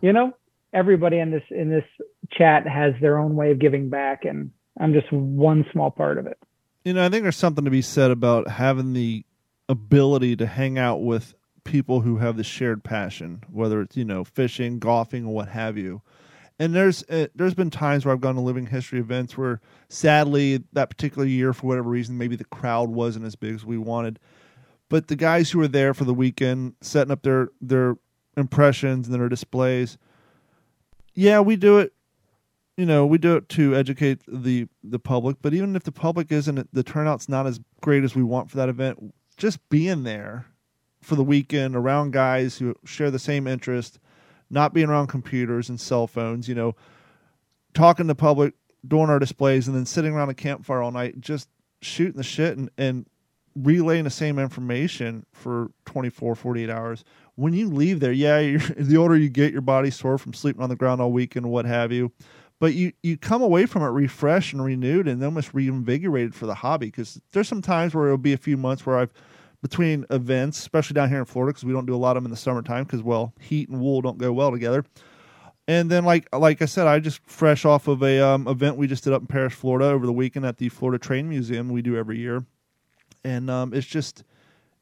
you know everybody in this in this chat has their own way of giving back and i'm just one small part of it. You know i think there's something to be said about having the ability to hang out with people who have the shared passion whether it's you know fishing golfing or what have you and there's uh, there's been times where I've gone to living history events where sadly that particular year for whatever reason maybe the crowd wasn't as big as we wanted but the guys who were there for the weekend setting up their their impressions and their displays yeah, we do it. You know, we do it to educate the the public. But even if the public isn't, the turnout's not as great as we want for that event. Just being there for the weekend around guys who share the same interest, not being around computers and cell phones. You know, talking to public, doing our displays, and then sitting around a campfire all night, just shooting the shit and, and relaying the same information for 24, 48 hours when you leave there, yeah, the older you get, your body's sore from sleeping on the ground all week and what have you. But you, you come away from it refreshed and renewed and almost reinvigorated for the hobby because there's some times where it'll be a few months where I've between events, especially down here in Florida, because we don't do a lot of them in the summertime because well, heat and wool don't go well together. And then, like like I said, I just fresh off of a um, event we just did up in Parrish, Florida, over the weekend at the Florida Train Museum. We do every year, and um, it's just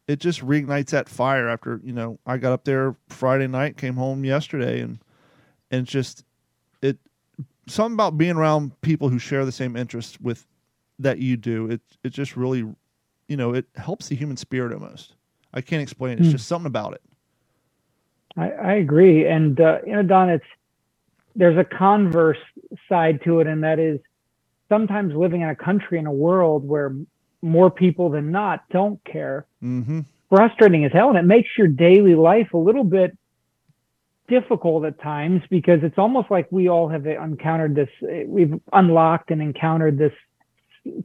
it just reignites that fire after you know I got up there Friday night, came home yesterday, and and just it something about being around people who share the same interests with that you do. It it just really you know it helps the human spirit almost. I can't explain it. It's mm. just something about it. I, I agree, and uh, you know, Don, it's there's a converse side to it, and that is sometimes living in a country in a world where more people than not don't care. Mm-hmm. Frustrating as hell, and it makes your daily life a little bit difficult at times because it's almost like we all have encountered this. We've unlocked and encountered this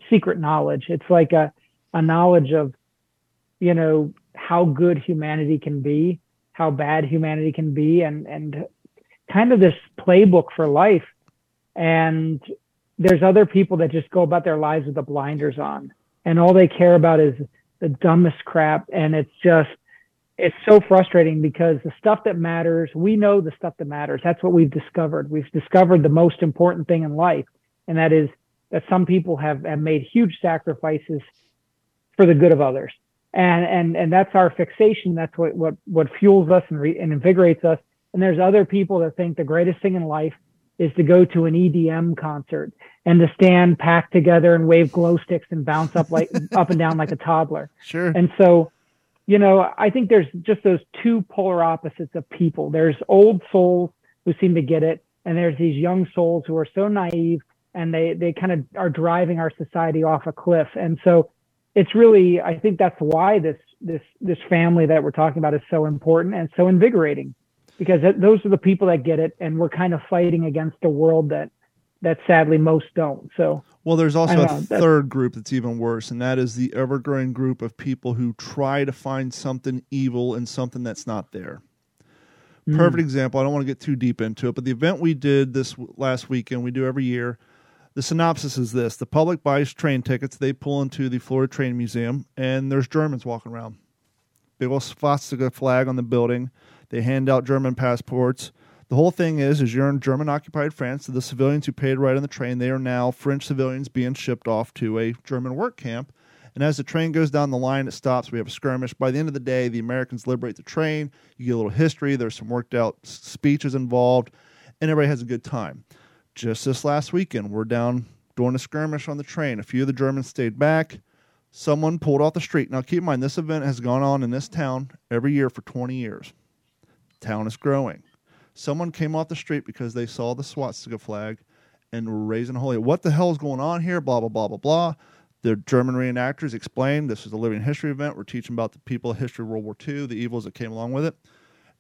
secret knowledge. It's like a a knowledge of you know, how good humanity can be, how bad humanity can be, and and kind of this playbook for life. And there's other people that just go about their lives with the blinders on, and all they care about is the dumbest crap. And it's just it's so frustrating because the stuff that matters, we know the stuff that matters. That's what we've discovered. We've discovered the most important thing in life, and that is that some people have, have made huge sacrifices for the good of others. And, and, and that's our fixation. That's what, what, what fuels us and, re, and invigorates us. And there's other people that think the greatest thing in life is to go to an EDM concert and to stand packed together and wave glow sticks and bounce up like up and down like a toddler. Sure. And so, you know, I think there's just those two polar opposites of people. There's old souls who seem to get it, and there's these young souls who are so naive and they they kind of are driving our society off a cliff. And so it's really I think that's why this this this family that we're talking about is so important and so invigorating because those are the people that get it and we're kind of fighting against a world that that sadly most don't. So well, there's also a third group that's even worse, and that is the ever-growing group of people who try to find something evil in something that's not there. Mm. Perfect example. I don't want to get too deep into it, but the event we did this last weekend, we do every year. The synopsis is this: the public buys train tickets. They pull into the Florida Train Museum, and there's Germans walking around. Big old swastika flag on the building. They hand out German passports the whole thing is, is you're in German occupied France. So the civilians who paid right on the train, they are now French civilians being shipped off to a German work camp. And as the train goes down the line, it stops. We have a skirmish. By the end of the day, the Americans liberate the train. You get a little history. There's some worked out speeches involved, and everybody has a good time. Just this last weekend, we're down doing a skirmish on the train. A few of the Germans stayed back. Someone pulled off the street. Now, keep in mind, this event has gone on in this town every year for 20 years. The town is growing. Someone came off the street because they saw the swastika flag and were raising holy. What the hell is going on here? Blah blah blah blah blah. The German reenactors explained this is a living history event. We're teaching about the people of history of World War II, the evils that came along with it.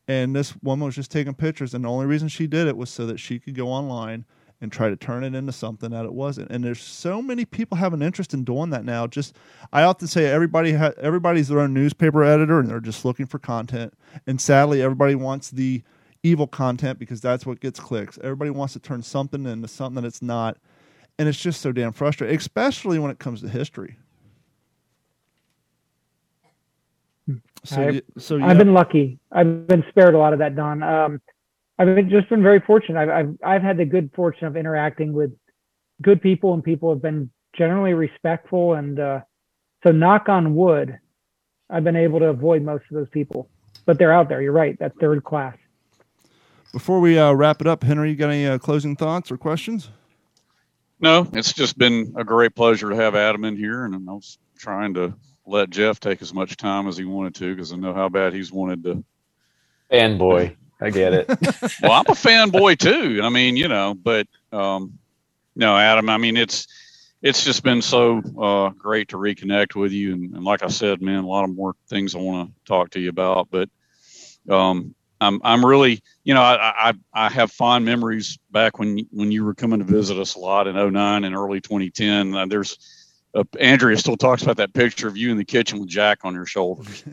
And this woman was just taking pictures, and the only reason she did it was so that she could go online and try to turn it into something that it wasn't. And there's so many people have an interest in doing that now. Just I often say everybody ha- everybody's their own newspaper editor, and they're just looking for content. And sadly, everybody wants the evil content because that's what gets clicks. Everybody wants to turn something into something that it's not. And it's just so damn frustrating, especially when it comes to history. So, I've, so I've been lucky. I've been spared a lot of that, Don. Um, I've been, just been very fortunate. I've, I've, I've had the good fortune of interacting with good people, and people have been generally respectful. And uh, so, knock on wood, I've been able to avoid most of those people. But they're out there. You're right. That third class. Before we uh, wrap it up, Henry, you got any uh, closing thoughts or questions? No, it's just been a great pleasure to have Adam in here, and I was trying to let Jeff take as much time as he wanted to because I know how bad he's wanted to. Fanboy, I get it. well, I'm a fanboy too. I mean, you know, but um, no, Adam. I mean, it's it's just been so uh, great to reconnect with you, and, and, like I said, man, a lot of more things I want to talk to you about, but um, I'm I'm really you know I, I I have fond memories back when when you were coming to visit us a lot in 09 and early 2010. Uh, there's uh, Andrea still talks about that picture of you in the kitchen with Jack on your shoulders.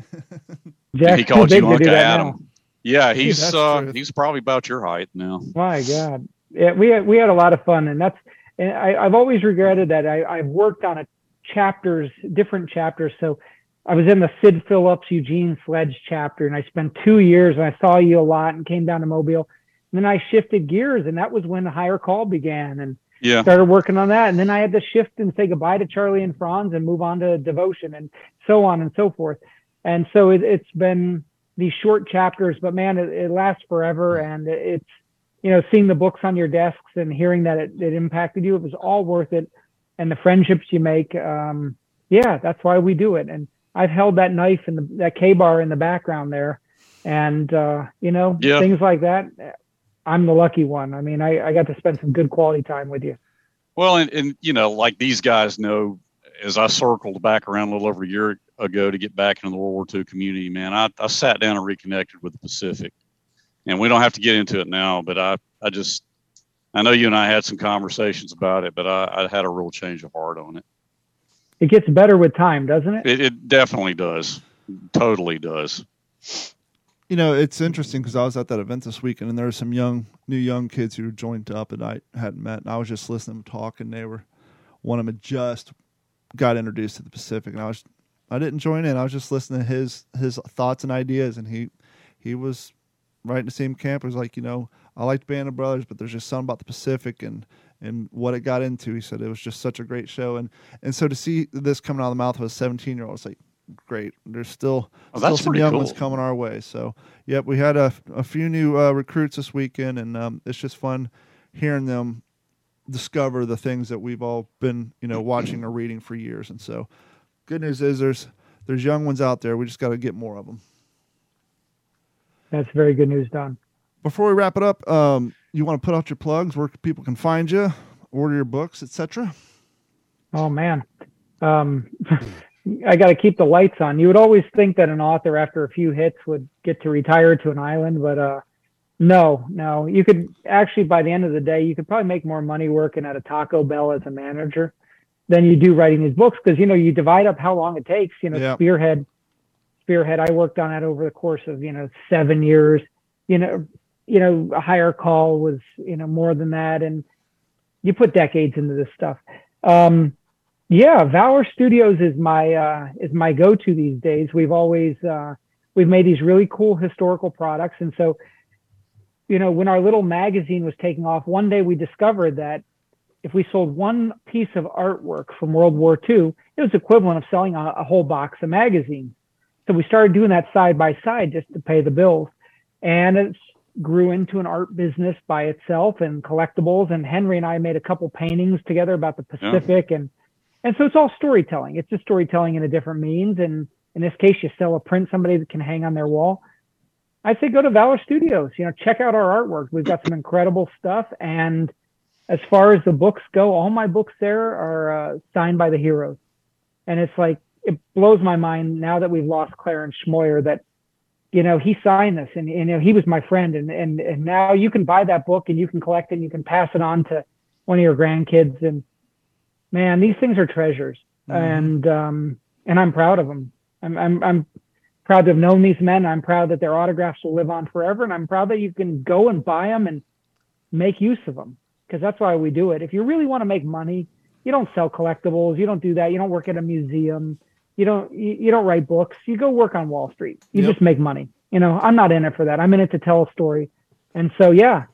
Jack, he called you Uncle Adam. Yeah, he's uh, he's probably about your height now. My God, yeah, we had, we had a lot of fun, and that's and I, I've always regretted that I, I've worked on a chapters, different chapters, so I was in the Sid Phillips Eugene Sledge chapter, and I spent two years, and I saw you a lot, and came down to Mobile. And then I shifted gears, and that was when the higher call began, and yeah. started working on that. And then I had to shift and say goodbye to Charlie and Franz, and move on to devotion, and so on and so forth. And so it, has been these short chapters, but man, it, it lasts forever, and it's you know seeing the books on your desks and hearing that it, it impacted you, it was all worth it. And the friendships you make, um, yeah, that's why we do it. And I've held that knife and that Ka-Bar in the background there, and uh, you know yeah. things like that. I'm the lucky one. I mean, I, I got to spend some good quality time with you. Well, and, and you know, like these guys know, as I circled back around a little over a year ago to get back into the World War II community, man, I, I sat down and reconnected with the Pacific. And we don't have to get into it now, but I, I just, I know you and I had some conversations about it, but I, I had a real change of heart on it it gets better with time, doesn't it? It, it definitely does. totally does. You know, it's interesting because I was at that event this weekend, and there were some young, new young kids who joined up and I hadn't met, and I was just listening to them talk, and they were one of them had just got introduced to the Pacific, and I was I didn't join in. I was just listening to his his thoughts and ideas, and he he was right in the same camp. It was like you know I liked Band of Brothers, but there's just something about the Pacific and and what it got into. He said it was just such a great show, and and so to see this coming out of the mouth of a 17 year old, it's like great. There's still oh, still some young cool. ones coming our way. So yep, we had a a few new uh, recruits this weekend, and um, it's just fun hearing them discover the things that we've all been you know watching or reading for years. And so good news is there's there's young ones out there. We just got to get more of them. That's very good news, Don. Before we wrap it up, um, you want to put out your plugs where people can find you, order your books, etc. Oh man, um, I got to keep the lights on. You would always think that an author, after a few hits, would get to retire to an island, but uh, no, no. You could actually, by the end of the day, you could probably make more money working at a Taco Bell as a manager than you do writing these books because you know you divide up how long it takes. You know, yeah. Spearhead, Spearhead. I worked on that over the course of you know seven years. You know, you know, a higher call was you know more than that, and you put decades into this stuff. Um, yeah, Valor Studios is my uh, is my go-to these days. We've always uh, we've made these really cool historical products, and so you know when our little magazine was taking off, one day we discovered that if we sold one piece of artwork from World War II, it was equivalent of selling a, a whole box of magazines. So we started doing that side by side just to pay the bills, and it grew into an art business by itself and collectibles. And Henry and I made a couple paintings together about the Pacific, yeah. and and so it's all storytelling. It's just storytelling in a different means. And in this case, you sell a print somebody that can hang on their wall. I say go to Valor Studios. You know, check out our artwork. We've got some incredible stuff and as far as the books go, all my books there are uh, signed by the heroes. And it's like, it blows my mind now that we've lost Clarence Smoyer that, you know, he signed this and, you know, he was my friend. And, and, and now you can buy that book and you can collect it and you can pass it on to one of your grandkids. And man, these things are treasures. Mm-hmm. And, um, and I'm proud of them. I'm, I'm, I'm proud to have known these men. I'm proud that their autographs will live on forever. And I'm proud that you can go and buy them and make use of them because that's why we do it. If you really want to make money, you don't sell collectibles. You don't do that. You don't work at a museum. You don't you, you don't write books. You go work on Wall Street. You yep. just make money. You know, I'm not in it for that. I'm in it to tell a story. And so, yeah,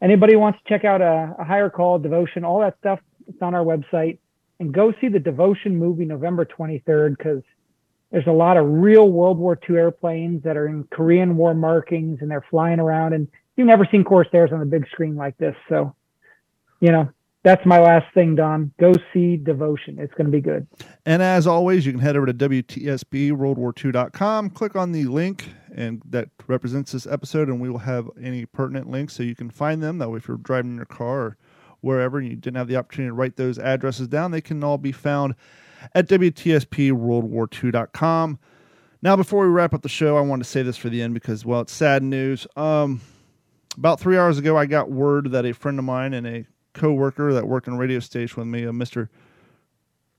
anybody wants to check out a, a higher call, devotion, all that stuff, it's on our website. And go see the devotion movie November 23rd because there's a lot of real World War II airplanes that are in Korean War markings and they're flying around. And you've never seen Corsairs on the big screen like this. So you know, that's my last thing, Don. Go see Devotion. It's going to be good. And as always, you can head over to WTSBWorldWar2.com, click on the link and that represents this episode, and we will have any pertinent links so you can find them. That way, if you're driving in your car or wherever and you didn't have the opportunity to write those addresses down, they can all be found at WTSBWorldWar2.com. Now, before we wrap up the show, I want to say this for the end because, well, it's sad news. Um, about three hours ago, I got word that a friend of mine and a co-worker that worked on a radio station with me, a Mr.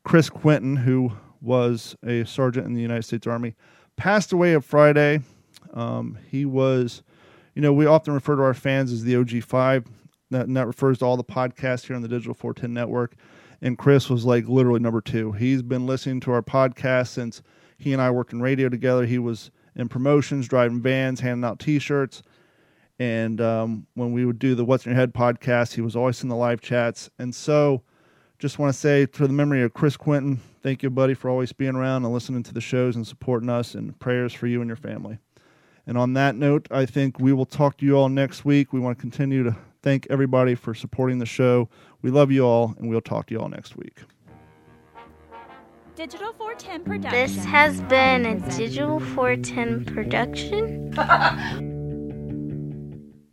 Chris Quinton, who was a sergeant in the United States Army, passed away on Friday. Um, he was, you know, we often refer to our fans as the OG5. That, that refers to all the podcasts here on the Digital 410 network. And Chris was like literally number two. He's been listening to our podcast since he and I worked in radio together. He was in promotions, driving vans, handing out T-shirts. And um, when we would do the What's in Your Head podcast, he was always in the live chats. And so, just want to say to the memory of Chris Quinton, thank you, buddy, for always being around and listening to the shows and supporting us, and prayers for you and your family. And on that note, I think we will talk to you all next week. We want to continue to thank everybody for supporting the show. We love you all, and we'll talk to you all next week. Digital 410 production. This has been a Digital 410 production.